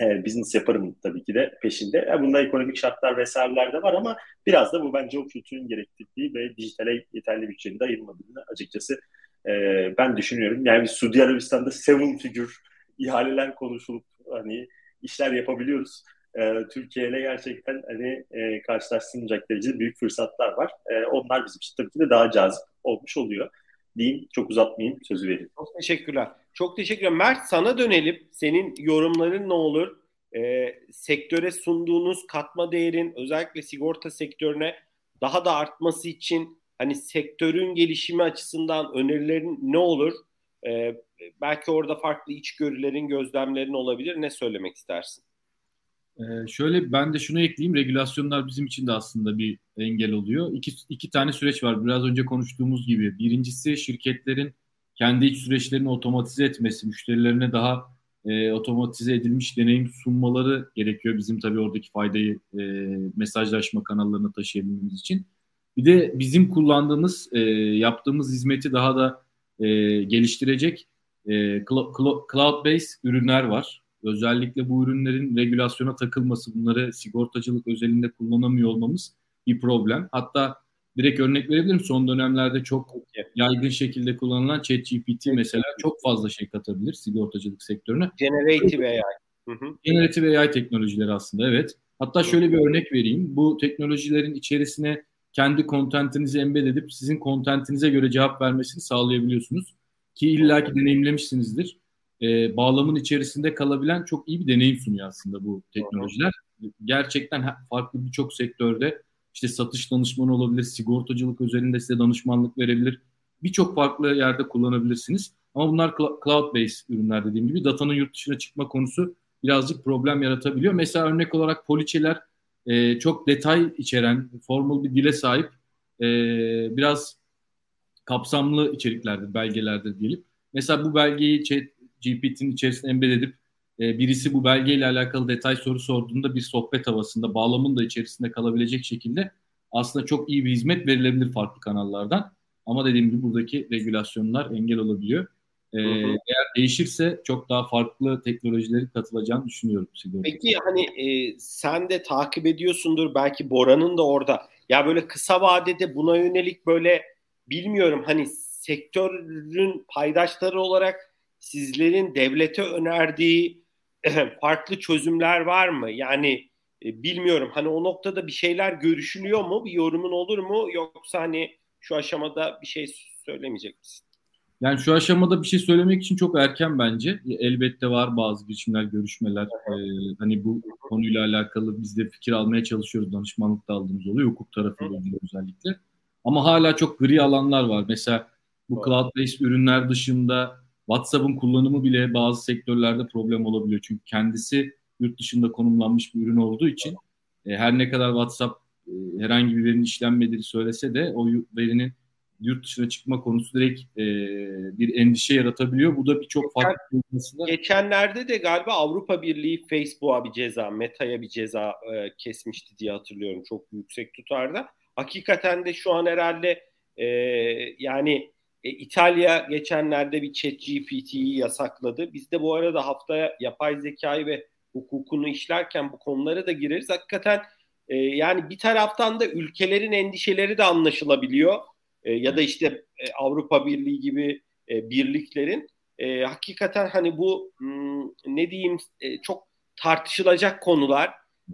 e, business yaparım tabii ki de peşinde. E, bunda ekonomik şartlar vesaireler de var ama biraz da bu bence o kültürün gerektirdiği ve dijitale yeterli bütçenin de ayırmadığını açıkçası e, ben düşünüyorum. Yani Suudi Arabistan'da seven figure ihaleler konuşulup hani işler yapabiliyoruz. E, Türkiye ile gerçekten hani e, karşılaştırılacak derecede büyük fırsatlar var. E, onlar bizim için tabii ki de daha cazip olmuş oluyor. Diyeyim, çok uzatmayayım, sözü vereyim. Çok teşekkürler. Çok teşekkürler. Mert sana dönelim. Senin yorumların ne olur? E, sektöre sunduğunuz katma değerin özellikle sigorta sektörüne daha da artması için hani sektörün gelişimi açısından önerilerin ne olur? E, belki orada farklı içgörülerin, gözlemlerin olabilir. Ne söylemek istersin? Ee, şöyle ben de şunu ekleyeyim. Regülasyonlar bizim için de aslında bir engel oluyor. İki, iki tane süreç var. Biraz önce konuştuğumuz gibi. Birincisi şirketlerin kendi iç süreçlerini otomatize etmesi, müşterilerine daha e, otomatize edilmiş deneyim sunmaları gerekiyor. Bizim tabii oradaki faydayı e, mesajlaşma kanallarına taşıyabilmemiz için. Bir de bizim kullandığımız, e, yaptığımız hizmeti daha da e, geliştirecek e, cloud-based ürünler var. Özellikle bu ürünlerin regülasyona takılması, bunları sigortacılık özelinde kullanamıyor olmamız bir problem. Hatta direkt örnek verebilirim. Son dönemlerde çok yaygın şekilde kullanılan ChatGPT mesela çok fazla şey katabilir sigortacılık sektörüne. Generative AI. Generative AI teknolojileri aslında evet. Hatta şöyle bir örnek vereyim. Bu teknolojilerin içerisine kendi kontentinizi embed edip sizin kontentinize göre cevap vermesini sağlayabiliyorsunuz. Ki illaki deneyimlemişsinizdir. Ee, bağlamın içerisinde kalabilen çok iyi bir deneyim sunuyor aslında bu teknolojiler. Gerçekten farklı birçok sektörde işte satış danışmanı olabilir, sigortacılık özelinde size danışmanlık verebilir. Birçok farklı yerde kullanabilirsiniz. Ama bunlar cloud-based ürünler dediğim gibi. Datanın yurt dışına çıkma konusu birazcık problem yaratabiliyor. Mesela örnek olarak poliçeler e, çok detay içeren, formal bir dile sahip e, biraz kapsamlı içeriklerdir, belgelerdir diyelim. Mesela bu belgeyi GPT'nin içerisine embed edip e, birisi bu belgeyle alakalı detay soru sorduğunda bir sohbet havasında, bağlamın da içerisinde kalabilecek şekilde aslında çok iyi bir hizmet verilebilir farklı kanallardan. Ama dediğim gibi buradaki regülasyonlar engel olabiliyor. Ee, eğer değişirse çok daha farklı teknolojileri katılacağını düşünüyorum. Sigorta. Peki hani e, sen de takip ediyorsundur belki Bora'nın da orada. Ya böyle kısa vadede buna yönelik böyle bilmiyorum hani sektörün paydaşları olarak sizlerin devlete önerdiği farklı çözümler var mı? Yani e, bilmiyorum hani o noktada bir şeyler görüşülüyor mu? Bir yorumun olur mu? Yoksa hani şu aşamada bir şey söylemeyecek misin? Yani şu aşamada bir şey söylemek için çok erken bence. Elbette var bazı girişimler, görüşmeler. Ee, hani bu konuyla alakalı biz de fikir almaya çalışıyoruz. Danışmanlık da aldığımız oluyor. Hukuk tarafıyla ilgili özellikle. Ama hala çok gri alanlar var. Mesela bu cloud-based ürünler dışında WhatsApp'ın kullanımı bile bazı sektörlerde problem olabiliyor. Çünkü kendisi yurt dışında konumlanmış bir ürün olduğu için e, her ne kadar WhatsApp e, herhangi bir verinin işlenmediğini söylese de o verinin yurt dışına çıkma konusu direkt e, bir endişe yaratabiliyor. Bu da birçok farklı olmasında. Geçenlerde de galiba Avrupa Birliği Facebook'a bir ceza, Meta'ya bir ceza e, kesmişti diye hatırlıyorum. Çok yüksek tutarda. Hakikaten de şu an herhalde e, yani e, İtalya geçenlerde bir chat GPT'yi yasakladı. Biz de bu arada haftaya yapay zekayı ve hukukunu işlerken bu konulara da gireriz. Hakikaten e, yani bir taraftan da ülkelerin endişeleri de anlaşılabiliyor e, ya da işte e, Avrupa Birliği gibi e, birliklerin e, hakikaten hani bu hmm, ne diyeyim e, çok tartışılacak konular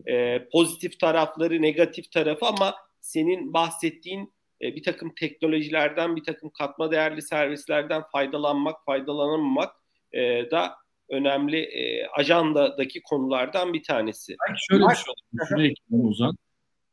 e, pozitif tarafları negatif tarafı ama senin bahsettiğin e, bir takım teknolojilerden bir takım katma değerli servislerden faydalanmak faydalanamamak e, da önemli e, ajandadaki konulardan bir tanesi. Belki şöyle bir şey olur. Şuraya Ozan.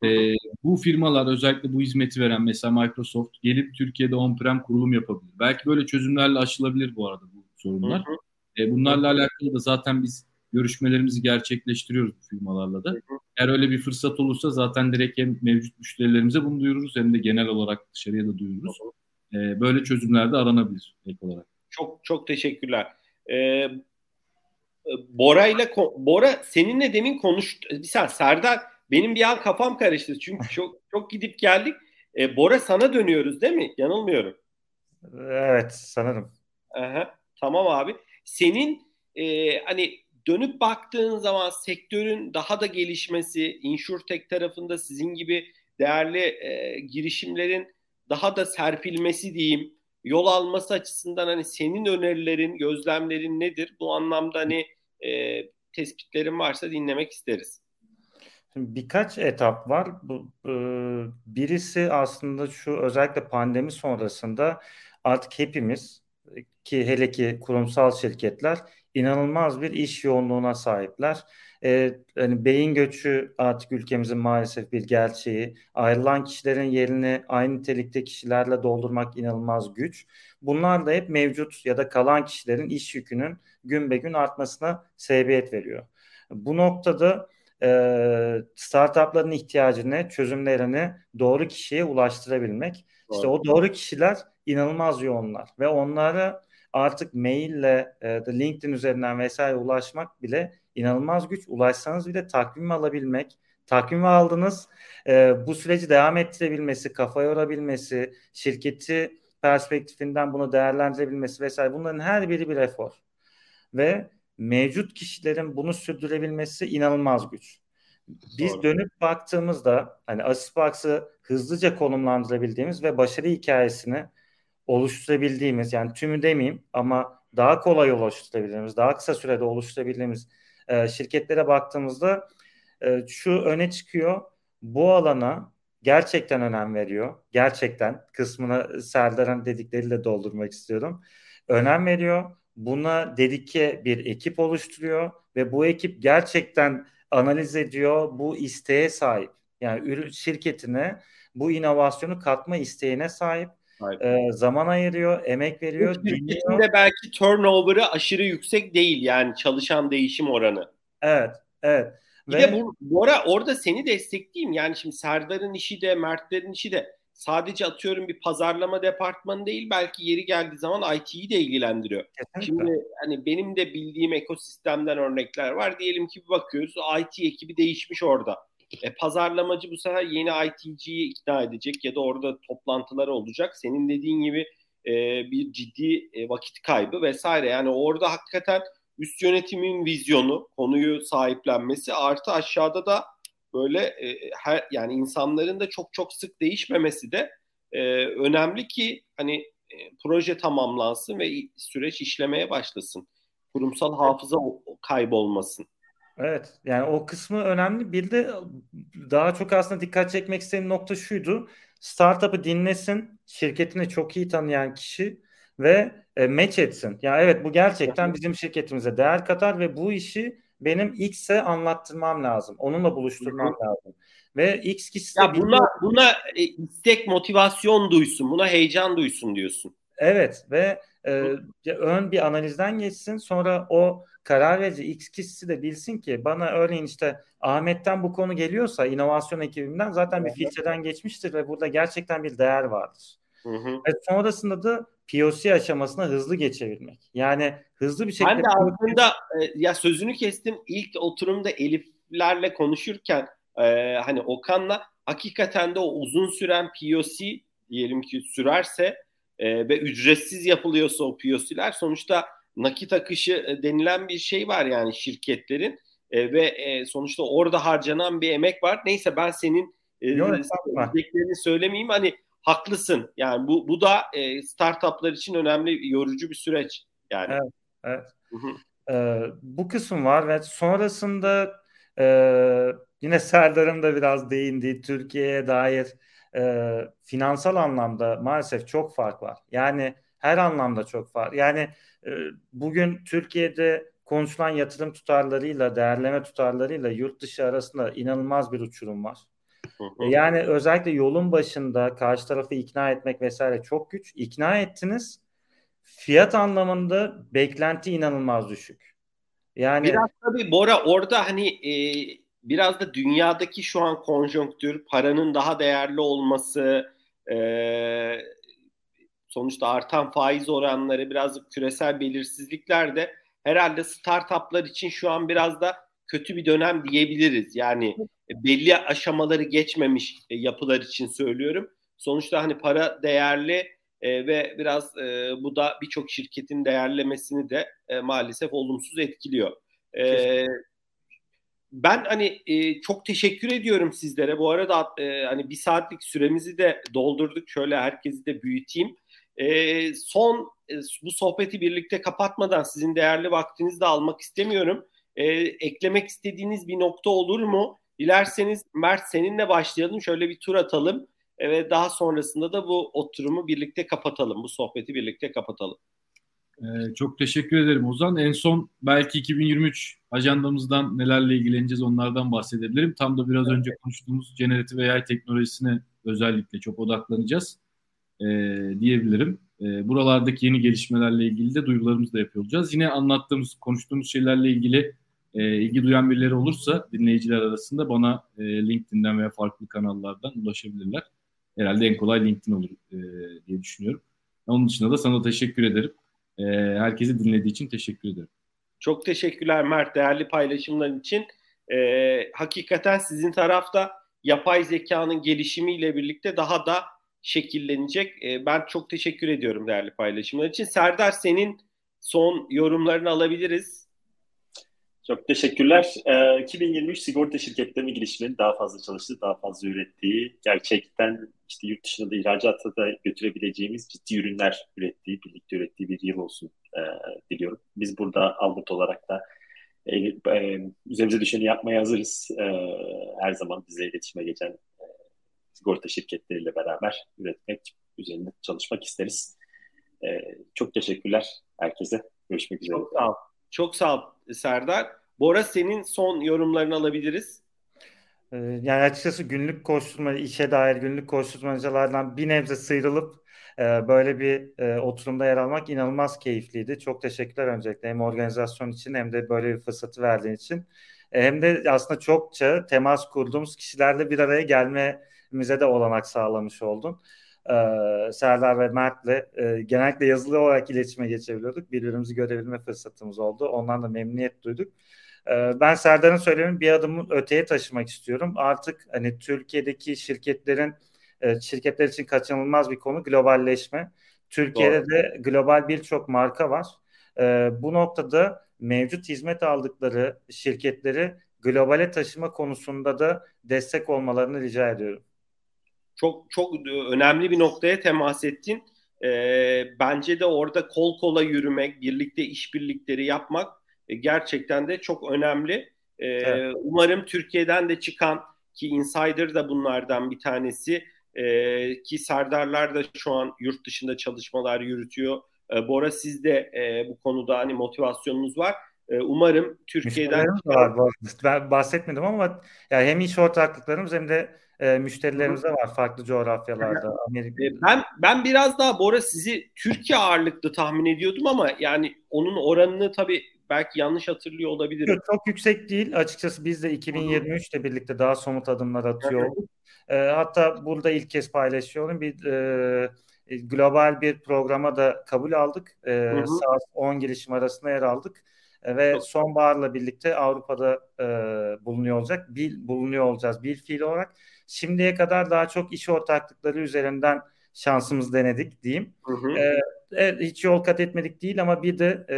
E, bu firmalar özellikle bu hizmeti veren mesela Microsoft gelip Türkiye'de on-prem kurulum yapabilir. Belki böyle çözümlerle aşılabilir bu arada bu sorunlar. Hı hı. E, bunlarla alakalı da zaten biz görüşmelerimizi gerçekleştiriyoruz bu firmalarla da. Hı hı. Eğer öyle bir fırsat olursa zaten direkt hem mevcut müşterilerimize bunu duyururuz hem de genel olarak dışarıya da duyururuz. Hı hı. E, böyle çözümler de aranabilir ek olarak. Çok çok teşekkürler. Ee, Bora ile Bora seninle demin konuştu. Bir saniye Serdar benim bir an kafam karıştı çünkü çok çok gidip geldik. E, Bora sana dönüyoruz değil mi? Yanılmıyorum. Evet sanırım. Aha, tamam abi. Senin e, hani dönüp baktığın zaman sektörün daha da gelişmesi, InsurTech tarafında sizin gibi değerli e, girişimlerin daha da serpilmesi diyeyim, yol alması açısından hani senin önerilerin, gözlemlerin nedir? Bu anlamda hani e, tespitlerin varsa dinlemek isteriz. Birkaç etap var. E, birisi aslında şu özellikle pandemi sonrasında artık hepimiz ki hele ki kurumsal şirketler inanılmaz bir iş yoğunluğuna sahipler. Ee, yani beyin göçü artık ülkemizin maalesef bir gerçeği. Ayrılan kişilerin yerini aynı nitelikte kişilerle doldurmak inanılmaz güç. Bunlar da hep mevcut ya da kalan kişilerin iş yükünün gün be gün artmasına sebebiyet veriyor. Bu noktada e, startupların ihtiyacını, çözümlerini doğru kişiye ulaştırabilmek. Doğru. İşte o doğru kişiler inanılmaz yoğunlar ve onlara artık maille, e, LinkedIn üzerinden vesaire ulaşmak bile inanılmaz güç. Ulaşsanız bile takvim alabilmek, takvimi aldınız, e, bu süreci devam ettirebilmesi, kafa yorabilmesi, şirketi perspektifinden bunu değerlendirebilmesi vesaire bunların her biri bir efor. Ve mevcut kişilerin bunu sürdürebilmesi inanılmaz güç. Biz Doğru. dönüp baktığımızda hani Asisbox'ı hızlıca konumlandırabildiğimiz ve başarı hikayesini oluşturabildiğimiz yani tümü demeyeyim ama daha kolay oluşturabildiğimiz, daha kısa sürede oluşturabildiğimiz e, şirketlere baktığımızda e, şu öne çıkıyor. Bu alana gerçekten önem veriyor. Gerçekten kısmına Serdar'ın dedikleriyle doldurmak istiyorum. Önem veriyor. Buna dedike bir ekip oluşturuyor ve bu ekip gerçekten analiz ediyor. Bu isteğe sahip. Yani şirketine bu inovasyonu katma isteğine sahip. E, zaman ayırıyor, emek veriyor. Şirketinde belki turnover'ı aşırı yüksek değil yani çalışan değişim oranı. Evet, evet. Bir Ve... de bu, Bora orada seni destekleyeyim. Yani şimdi Serdar'ın işi de Mertlerin işi de sadece atıyorum bir pazarlama departmanı değil belki yeri geldiği zaman IT'yi de ilgilendiriyor. Kesinlikle. Şimdi hani benim de bildiğim ekosistemden örnekler var. Diyelim ki bakıyoruz IT ekibi değişmiş orada. E, pazarlamacı bu sefer yeni IT'ciyi ikna edecek ya da orada toplantıları olacak. Senin dediğin gibi e, bir ciddi e, vakit kaybı vesaire. Yani orada hakikaten üst yönetimin vizyonu, konuyu sahiplenmesi artı aşağıda da böyle e, her yani insanların da çok çok sık değişmemesi de e, önemli ki hani e, proje tamamlansın ve süreç işlemeye başlasın. Kurumsal hafıza kaybolmasın. Evet yani o kısmı önemli. Bir de daha çok aslında dikkat çekmek istediğim nokta şuydu. Startup'ı dinlesin, şirketini çok iyi tanıyan kişi ve e, match etsin. Ya evet bu gerçekten bizim şirketimize değer katar ve bu işi benim X'e anlattırmam lazım. Onunla buluşturmam Hı-hı. lazım. Ve X kişisi ya buna bir... buna e, istek motivasyon duysun, buna heyecan duysun diyorsun. Evet ve e, ön bir analizden geçsin. Sonra o karar verici X kişisi de bilsin ki bana örneğin işte Ahmet'ten bu konu geliyorsa inovasyon ekibimden zaten bir filtreden geçmiştir ve burada gerçekten bir değer vardır. Hı hı. Ve sonrasında da POC aşamasına hızlı geçebilmek. Yani hızlı bir şekilde... Ben de aslında e, ya sözünü kestim ilk oturumda Elif'lerle konuşurken e, hani Okan'la hakikaten de o uzun süren POC diyelim ki sürerse e, ve ücretsiz yapılıyorsa o POC'ler sonuçta nakit akışı e, denilen bir şey var yani şirketlerin e, ve e, sonuçta orada harcanan bir emek var. Neyse ben senin e, söyleyeceklerini söylemeyeyim hani haklısın. Yani bu bu da e, startuplar için önemli yorucu bir süreç yani. Evet. evet. Ee, bu kısım var ve sonrasında e, yine Serdar'ın da biraz değindiği Türkiye'ye dair e, finansal anlamda maalesef çok fark var. Yani her anlamda çok var. Yani e, bugün Türkiye'de konuşulan yatırım tutarlarıyla, değerleme tutarlarıyla yurt dışı arasında inanılmaz bir uçurum var. Yani özellikle yolun başında karşı tarafı ikna etmek vesaire çok güç. İkna ettiniz. Fiyat anlamında beklenti inanılmaz düşük. Yani biraz tabii Bora orada hani e, biraz da dünyadaki şu an konjonktür, paranın daha değerli olması, e, sonuçta artan faiz oranları, biraz küresel belirsizlikler de herhalde startuplar için şu an biraz da kötü bir dönem diyebiliriz. Yani belli aşamaları geçmemiş e, yapılar için söylüyorum. Sonuçta hani para değerli e, ve biraz e, bu da birçok şirketin değerlemesini de e, maalesef olumsuz etkiliyor. E, ben hani e, çok teşekkür ediyorum sizlere. Bu arada e, hani bir saatlik süremizi de doldurduk. Şöyle herkesi de büyüteyim. E, son e, bu sohbeti birlikte kapatmadan sizin değerli vaktinizi de almak istemiyorum. E, eklemek istediğiniz bir nokta olur mu? Dilerseniz Mert seninle başlayalım. Şöyle bir tur atalım e, ve daha sonrasında da bu oturumu birlikte kapatalım. Bu sohbeti birlikte kapatalım. Ee, çok teşekkür ederim Ozan. En son belki 2023 ajandamızdan nelerle ilgileneceğiz onlardan bahsedebilirim. Tam da biraz evet. önce konuştuğumuz generatif AI teknolojisine özellikle çok odaklanacağız e, diyebilirim. E, buralardaki yeni gelişmelerle ilgili de duyurularımızı da yapıyor olacağız. Yine anlattığımız, konuştuğumuz şeylerle ilgili e, ilgi duyan birileri olursa dinleyiciler arasında bana e, LinkedIn'den veya farklı kanallardan ulaşabilirler. Herhalde en kolay LinkedIn olur e, diye düşünüyorum. Onun dışında da sana teşekkür ederim. E, herkesi dinlediği için teşekkür ederim. Çok teşekkürler Mert değerli paylaşımların için. E, hakikaten sizin tarafta yapay zekanın gelişimiyle birlikte daha da şekillenecek. E, ben çok teşekkür ediyorum değerli paylaşımlar için. Serdar senin son yorumlarını alabiliriz. Çok teşekkürler. Ee, 2023 sigorta şirketlerinin girişiminin daha fazla çalıştığı, daha fazla ürettiği, gerçekten işte yurt dışında da ihracata da götürebileceğimiz ciddi ürünler ürettiği, birlikte ürettiği bir yıl olsun e, diliyorum. Biz burada Albert olarak da e, e, üzerimize düşeni yapmaya hazırız. E, her zaman bize iletişime geçen e, sigorta şirketleriyle beraber üretmek üzerinde çalışmak isteriz. E, çok teşekkürler herkese. Görüşmek üzere. Çok sağ ol. Çok sağ ol Serdar. Bora senin son yorumlarını alabiliriz. Ee, yani açıkçası günlük koşturma, işe dair günlük koşturmacalardan bir nebze sıyrılıp e, böyle bir e, oturumda yer almak inanılmaz keyifliydi. Çok teşekkürler öncelikle hem organizasyon için hem de böyle bir fırsatı verdiğin için. E, hem de aslında çokça temas kurduğumuz kişilerle bir araya gelmemize de olanak sağlamış oldun. Serdar ve Mert'le genellikle yazılı olarak iletişime geçebiliyorduk. Birbirimizi görebilme fırsatımız oldu. Ondan da memnuniyet duyduk. Ee, ben Serdar'ın söylemini bir adım öteye taşımak istiyorum. Artık hani Türkiye'deki şirketlerin e, şirketler için kaçınılmaz bir konu globalleşme. Türkiye'de Doğru. de global birçok marka var. Ee, bu noktada mevcut hizmet aldıkları şirketleri globale taşıma konusunda da destek olmalarını rica ediyorum. Çok çok önemli bir noktaya temas ettin. Ee, bence de orada kol kola yürümek, birlikte işbirlikleri yapmak e, gerçekten de çok önemli. E, evet. Umarım Türkiye'den de çıkan ki Insider da bunlardan bir tanesi e, ki Serdarlar da şu an yurt dışında çalışmalar yürütüyor. Bora siz de bu konuda hani motivasyonunuz var. Umarım Türkiye'den var. Ben bahsetmedim ama yani hem iş ortaklıklarımız hem de e, müşterilerimiz de var farklı coğrafyalarda. Amerika. Ben ben biraz daha Bora sizi Türkiye ağırlıklı tahmin ediyordum ama yani onun oranını tabii belki yanlış hatırlıyor olabilirim. Yok, çok yüksek değil. Açıkçası biz de 2023 ile birlikte daha somut adımlar atıyor olduk. E, hatta burada ilk kez paylaşıyorum. Bir e, global bir programa da kabul aldık. E, saat 10 girişim arasında yer aldık. E, ve sonbaharla birlikte Avrupa'da e, bulunuyor olacak. Bir, bulunuyor olacağız bir fiil olarak. Şimdiye kadar daha çok iş ortaklıkları üzerinden şansımız denedik diyeyim. Hı hı. E, evet, hiç yol kat etmedik değil ama bir de e,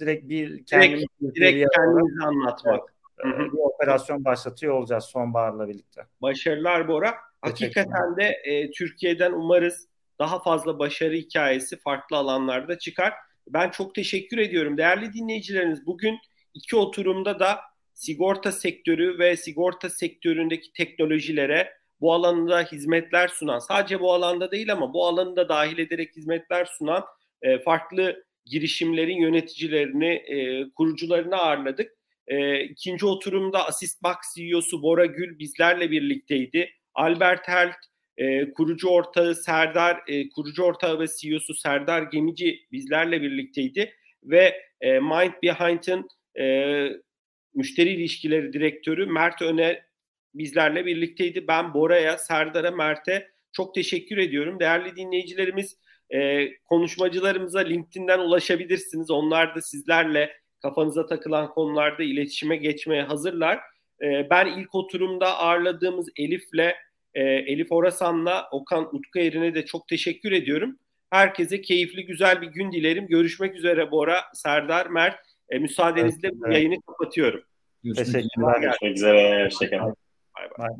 direkt bir kendimiz direkt, direkt kendimizi anlatmak. Evet, bir operasyon başlatıyor olacağız sonbaharla birlikte. Başarılar Bora. Hakikaten de e, Türkiye'den umarız daha fazla başarı hikayesi farklı alanlarda çıkar. Ben çok teşekkür ediyorum. Değerli dinleyicilerimiz bugün iki oturumda da sigorta sektörü ve sigorta sektöründeki teknolojilere bu alanda hizmetler sunan, sadece bu alanda değil ama bu alanı da dahil ederek hizmetler sunan e, farklı girişimlerin yöneticilerini, e, kurucularını ağırladık. E, ikinci oturumda Assistbox CEO'su Bora Gül bizlerle birlikteydi. Albert Helt, e, kurucu ortağı Serdar, e, kurucu ortağı ve CEO'su Serdar Gemici bizlerle birlikteydi. Ve e, Mind Behind'ın e, müşteri ilişkileri direktörü Mert Öner bizlerle birlikteydi. Ben Bora'ya, Serdar'a, Mert'e çok teşekkür ediyorum. Değerli dinleyicilerimiz e, konuşmacılarımıza LinkedIn'den ulaşabilirsiniz. Onlar da sizlerle kafanıza takılan konularda iletişime geçmeye hazırlar. E, ben ilk oturumda ağırladığımız Elif'le, e, Elif Orasan'la Okan Utkayer'ine de çok teşekkür ediyorum. Herkese keyifli, güzel bir gün dilerim. Görüşmek üzere Bora, Serdar, Mert. E, müsaadenizle bu yayını kapatıyorum. Teşekkürler. Görüşmek üzere. Hoşçakalın. Bye. bye.